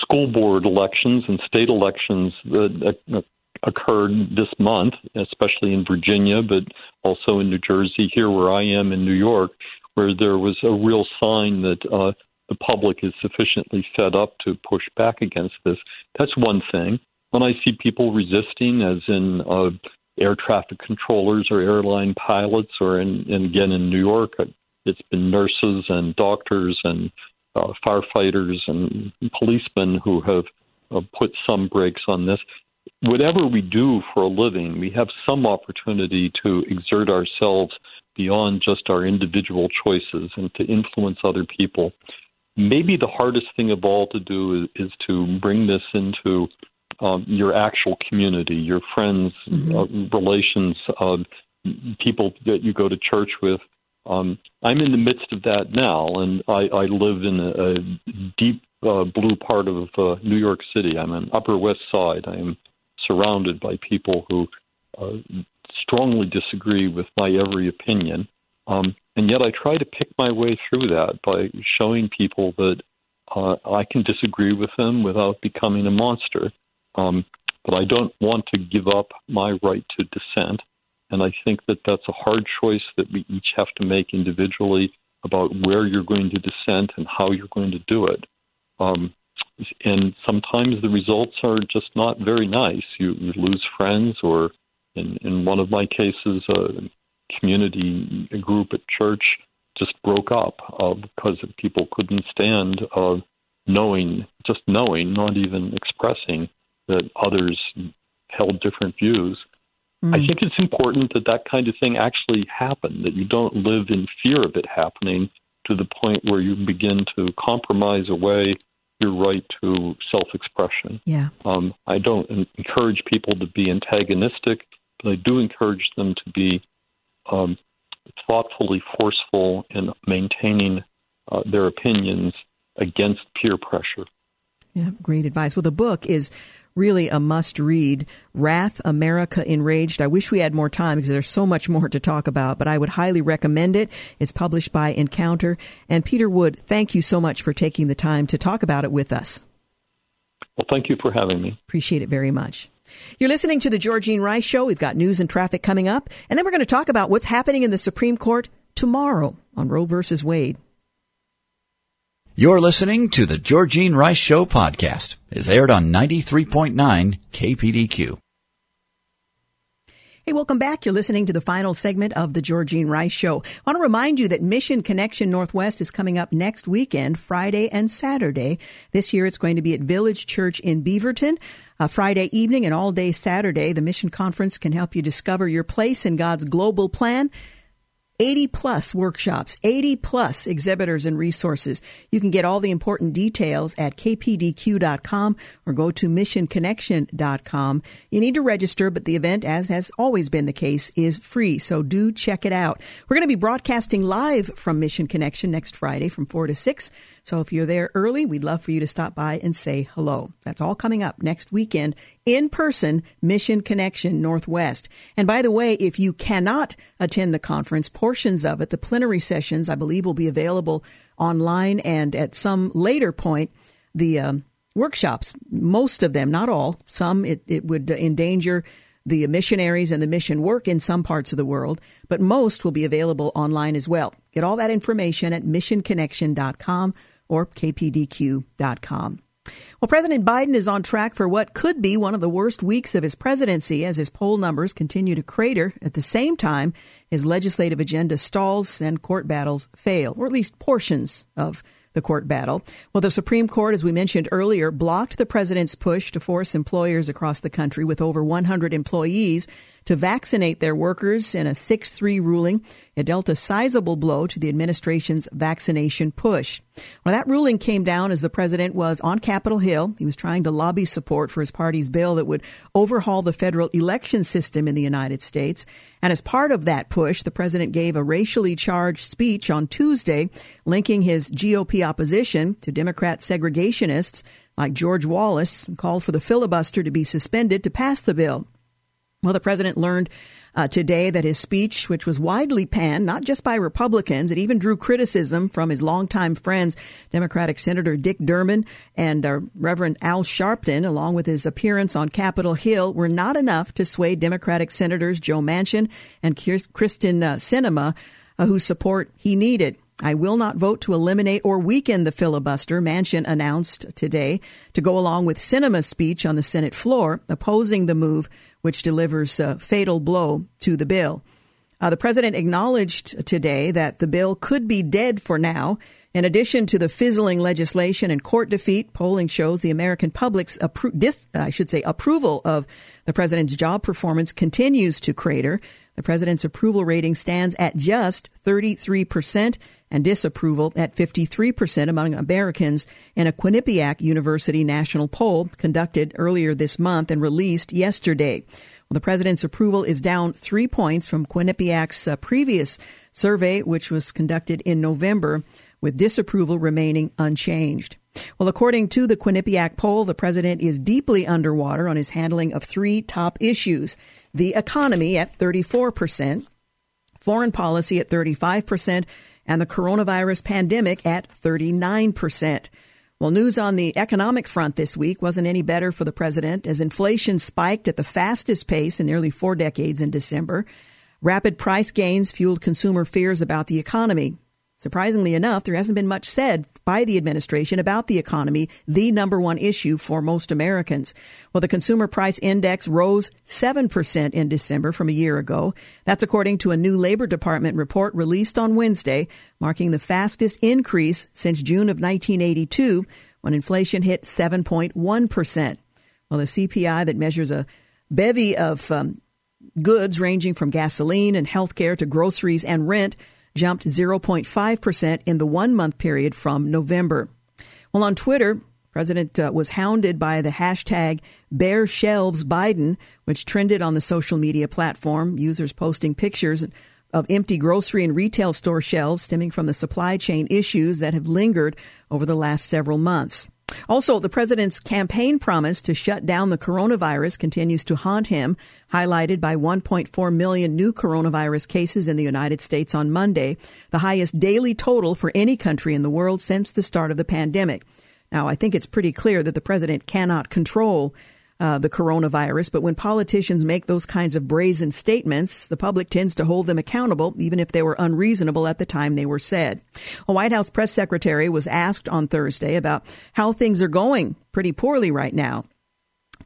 school board elections and state elections that occurred this month, especially in Virginia, but also in New Jersey, here where I am in New York, where there was a real sign that uh, the public is sufficiently fed up to push back against this. That's one thing. When I see people resisting, as in uh, air traffic controllers or airline pilots, or in, and again in New York, uh, it's been nurses and doctors and uh, firefighters and policemen who have uh, put some brakes on this. Whatever we do for a living, we have some opportunity to exert ourselves beyond just our individual choices and to influence other people. Maybe the hardest thing of all to do is, is to bring this into um, your actual community, your friends, mm-hmm. uh, relations, uh, people that you go to church with. Um, I'm in the midst of that now, and I, I live in a, a deep uh, blue part of uh, New York City. I'm on Upper West Side. I am surrounded by people who uh, strongly disagree with my every opinion. Um, and yet I try to pick my way through that by showing people that uh, I can disagree with them without becoming a monster. Um, but I don't want to give up my right to dissent. And I think that that's a hard choice that we each have to make individually about where you're going to dissent and how you're going to do it. Um, and sometimes the results are just not very nice. You, you lose friends, or in, in one of my cases, a community a group at church just broke up uh, because people couldn't stand uh, knowing, just knowing, not even expressing that others held different views. Mm. I think it's important that that kind of thing actually happen, that you don't live in fear of it happening to the point where you begin to compromise away your right to self expression. Yeah. Um, I don't encourage people to be antagonistic, but I do encourage them to be um, thoughtfully forceful in maintaining uh, their opinions against peer pressure. Yeah, great advice. Well, the book is really a must read. Wrath, America Enraged. I wish we had more time because there's so much more to talk about, but I would highly recommend it. It's published by Encounter. And Peter Wood, thank you so much for taking the time to talk about it with us. Well, thank you for having me. Appreciate it very much. You're listening to the Georgene Rice Show. We've got news and traffic coming up, and then we're going to talk about what's happening in the Supreme Court tomorrow on Roe versus Wade. You're listening to the Georgene Rice Show podcast. It's aired on 93.9 KPDQ. Hey, welcome back. You're listening to the final segment of the Georgene Rice Show. I want to remind you that Mission ConneXion Northwest is coming up next weekend, Friday and Saturday. This year it's going to be at Village Church in Beaverton. Uh, Friday evening and all day Saturday, the Mission Conference can help you discover your place in God's global plan 80 plus workshops, 80 plus exhibitors and resources. You can get all the important details at kpdq.com or go to missionconnexion.com. You need to register, but the event, as has always been the case, is free. So do check it out. We're going to be broadcasting live from Mission ConneXion next Friday from 4 to 6. So if you're there early, we'd love for you to stop by and say hello. That's all coming up next weekend in person, Mission ConneXion Northwest. And by the way, if you cannot attend the conference, portions of it, the plenary sessions, I believe will be available online and at some later point, the um, workshops, most of them, not all, some it, it would endanger the missionaries and the mission work in some parts of the world, but most will be available online as well. Get all that information at missionconnexion.com or kpdq.com. Well, President Biden is on track for what could be one of the worst weeks of his presidency as his poll numbers continue to crater. At the same time, his legislative agenda stalls and court battles fail, or at least portions of the court battle. Well, the Supreme Court, as we mentioned earlier, blocked the president's push to force employers across the country with over 100 employees to vaccinate their workers in a 6 3 ruling. It dealt a sizable blow to the administration's vaccination push. Well, that ruling came down as the president was on Capitol Hill. He was trying to lobby support for his party's bill that would overhaul the federal election system in the United States. And as part of that push, the president gave a racially charged speech on Tuesday, linking his GOP opposition to Democrat segregationists like George Wallace, and called for the filibuster to be suspended to pass the bill. Well, the president learned uh, today that his speech, which was widely panned, not just by Republicans, it even drew criticism from his longtime friends, Democratic Senator Dick Durbin and uh, Reverend Al Sharpton, along with his appearance on Capitol Hill, were not enough to sway Democratic Senators Joe Manchin and Kyrsten uh, Sinema, uh, whose support he needed. I will not vote to eliminate or weaken the filibuster, Manchin announced today, to go along with Sinema's speech on the Senate floor, opposing the move which delivers a fatal blow to the bill. Uh, the president acknowledged today that the bill could be dead for now. In addition to the fizzling legislation and court defeat, polling shows the American public's appro- dis- I should say approval of the president's job performance continues to crater. The president's approval rating stands at just 33% and disapproval at 53% among Americans in a Quinnipiac University national poll conducted earlier this month and released yesterday. Well, the president's approval is down three points from Quinnipiac's uh, previous survey, which was conducted in November, with disapproval remaining unchanged. Well, according to the Quinnipiac poll, the president is deeply underwater on his handling of three top issues the economy at 34%, foreign policy at 35%, and the coronavirus pandemic at 39%. Well, news on the economic front this week wasn't any better for the president as inflation spiked at the fastest pace in nearly four decades in December. Rapid price gains fueled consumer fears about the economy. Surprisingly enough, there hasn't been much said by the administration about the economy, the number one issue for most Americans. Well, the consumer price index rose 7% in December from a year ago. That's according to a new Labor Department report released on Wednesday, marking the fastest increase since June of 1982 when inflation hit 7.1%. Well, the CPI that measures a bevy of um, goods ranging from gasoline and healthcare to groceries and rent jumped 0.5% in the one month period from November. Well, on Twitter, President uh, was hounded by the hashtag Bare Shelves Biden, which trended on the social media platform, users posting pictures of empty grocery and retail store shelves stemming from the supply chain issues that have lingered over the last several months. Also, the president's campaign promise to shut down the coronavirus continues to haunt him, highlighted by 1.4 million new coronavirus cases in the United States on Monday, the highest daily total for any country in the world since the start of the pandemic. Now, I think it's pretty clear that the president cannot control uh, the coronavirus, but when politicians make those kinds of brazen statements, the public tends to hold them accountable, even if they were unreasonable at the time they were said. A White House press secretary was asked on Thursday about how things are going pretty poorly right now.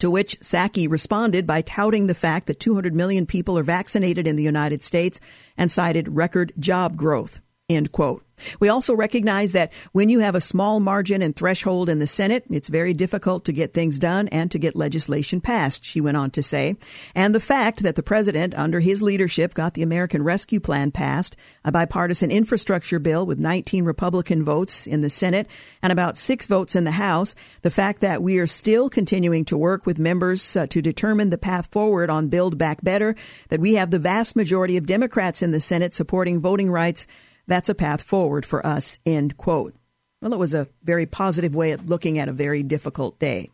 To which Psaki responded by touting the fact that 200 million people are vaccinated in the United States and cited record job growth. End quote. We also recognize that when you have a small margin and threshold in the Senate, it's very difficult to get things done and to get legislation passed, she went on to say. And the fact that the president, under his leadership, got the American Rescue Plan passed, a bipartisan infrastructure bill with 19 Republican votes in the Senate and about six votes in the House, the fact that we are still continuing to work with members uh, to determine the path forward on Build Back Better, that we have the vast majority of Democrats in the Senate supporting voting rights that's a path forward for us, end quote. Well, it was a very positive way of looking at a very difficult day.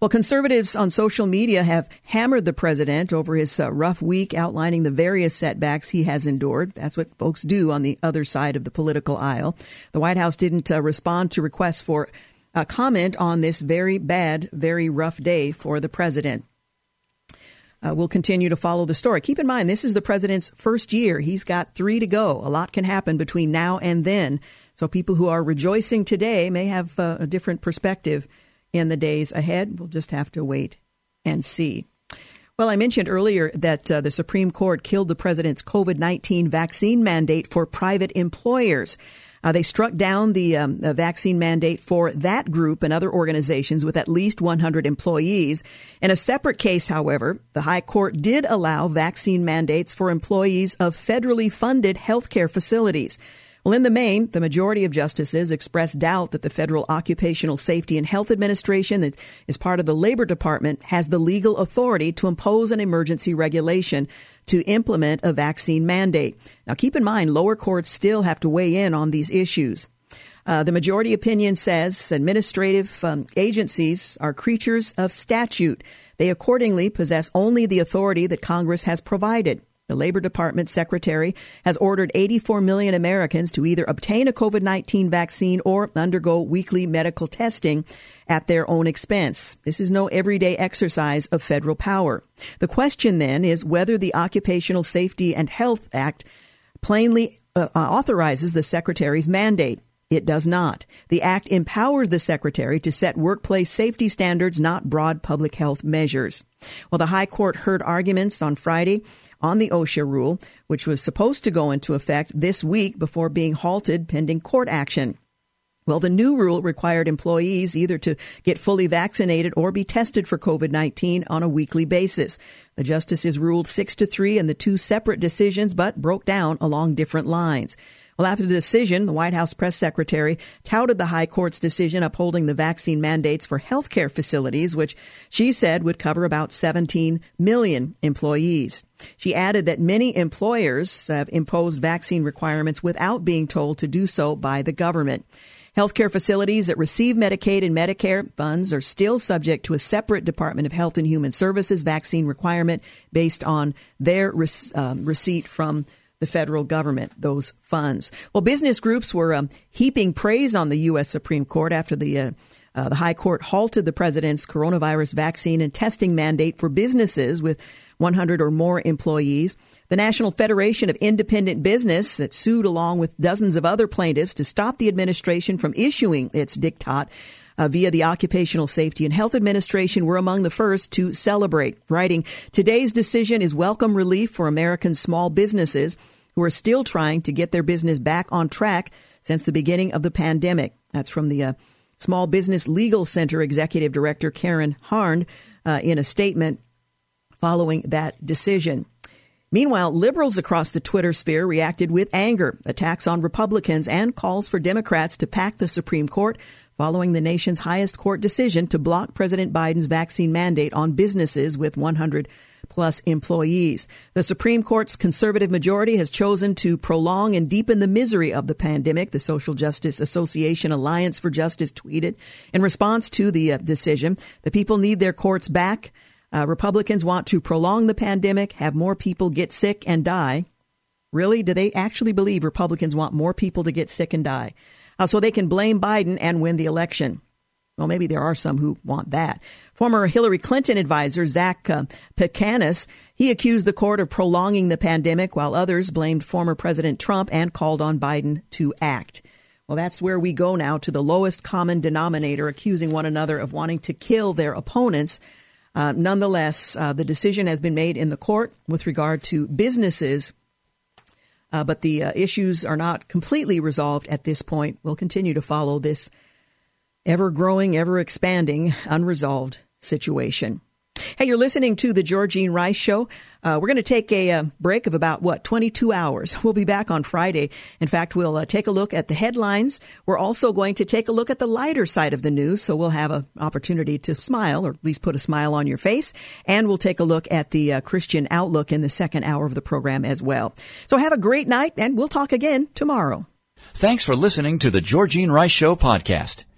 Well, conservatives on social media have hammered the president over his uh, rough week, outlining the various setbacks he has endured. That's what folks do on the other side of the political aisle. The White House didn't uh, respond to requests for a comment on this very bad, very rough day for the president. Uh, we'll continue to follow the story. Keep in mind, this is the president's first year. He's got three to go. A lot can happen between now and then. So people who are rejoicing today may have uh, a different perspective in the days ahead. We'll just have to wait and see. Well, I mentioned earlier that uh, the Supreme Court killed the president's COVID 19 vaccine mandate for private employers. Uh, they struck down the, um, vaccine mandate for that group and other organizations with at least 100 employees. In a separate case, however, the High Court did allow vaccine mandates for employees of federally funded healthcare facilities. Well, in the main, the majority of justices expressed doubt that the Federal Occupational Safety and Health Administration, that is part of the Labor Department, has the legal authority to impose an emergency regulation to implement a vaccine mandate. Now, keep in mind, lower courts still have to weigh in on these issues. Uh, the majority opinion says administrative um, agencies are creatures of statute. They accordingly possess only the authority that Congress has provided. The Labor Department secretary has ordered 84 million Americans to either obtain a COVID 19 vaccine or undergo weekly medical testing at their own expense. This is no everyday exercise of federal power. The question then is whether the Occupational Safety and Health Act plainly uh, authorizes the secretary's mandate. It does not. The Act empowers the Secretary to set workplace safety standards, not broad public health measures. Well, the High Court heard arguments on Friday on the OSHA rule, which was supposed to go into effect this week before being halted pending court action. Well, the new rule required employees either to get fully vaccinated or be tested for COVID 19 on a weekly basis. The justices ruled six to three in the two separate decisions, but broke down along different lines. Well, after the decision, the White House press secretary touted the High Court's decision upholding the vaccine mandates for healthcare facilities, which she said would cover about 17 million employees. She added that many employers have imposed vaccine requirements without being told to do so by the government. Healthcare facilities that receive Medicaid and Medicare funds are still subject to a separate Department of Health and Human Services vaccine requirement based on their um, receipt from the federal government those funds. Well, business groups were um, heaping praise on the U.S. Supreme Court after the uh, uh, the High Court halted the president's coronavirus vaccine and testing mandate for businesses with 100 or more employees. The National Federation of Independent Business, that sued along with dozens of other plaintiffs to stop the administration from issuing its diktat, uh, via the Occupational Safety and Health Administration were among the first to celebrate, writing, Today's decision is welcome relief for American small businesses who are still trying to get their business back on track since the beginning of the pandemic. That's from the uh, Small Business Legal Center Executive Director Karen Harned uh, in a statement following that decision. Meanwhile, liberals across the Twitter sphere reacted with anger, attacks on Republicans, and calls for Democrats to pack the Supreme Court following the nation's highest court decision to block President Biden's vaccine mandate on businesses with 100 plus employees. The Supreme Court's conservative majority has chosen to prolong and deepen the misery of the pandemic, the Social Justice Association Alliance for Justice tweeted. In response to the uh, decision, the people need their courts back. Uh, Republicans want to prolong the pandemic, have more people get sick and die. Really? Do they actually believe Republicans want more people to get sick and die? Uh, so they can blame Biden and win the election. Well, maybe there are some who want that. Former Hillary Clinton advisor Zach uh, he accused the court of prolonging the pandemic while others blamed former President Trump and called on Biden to act. Well, that's where we go now to the lowest common denominator, accusing one another of wanting to kill their opponents. Uh, nonetheless, uh, the decision has been made in the court with regard to businesses, uh, but the uh, issues are not completely resolved at this point. We'll continue to follow this ever growing, ever expanding, unresolved situation. Hey, you're listening to the Georgene Rice Show. Uh, we're going to take a, uh, break of about, what, 22 hours. [LAUGHS] We'll be back on Friday. In fact, we'll uh, take a look at the headlines. We're also going to take a look at the lighter side of the news, so we'll have an opportunity to smile, or at least put a smile on your face. And we'll take a look at the uh, Christian outlook in the second hour of the program as well. So have a great night, and we'll talk again tomorrow. Thanks for listening to the Georgene Rice Show podcast.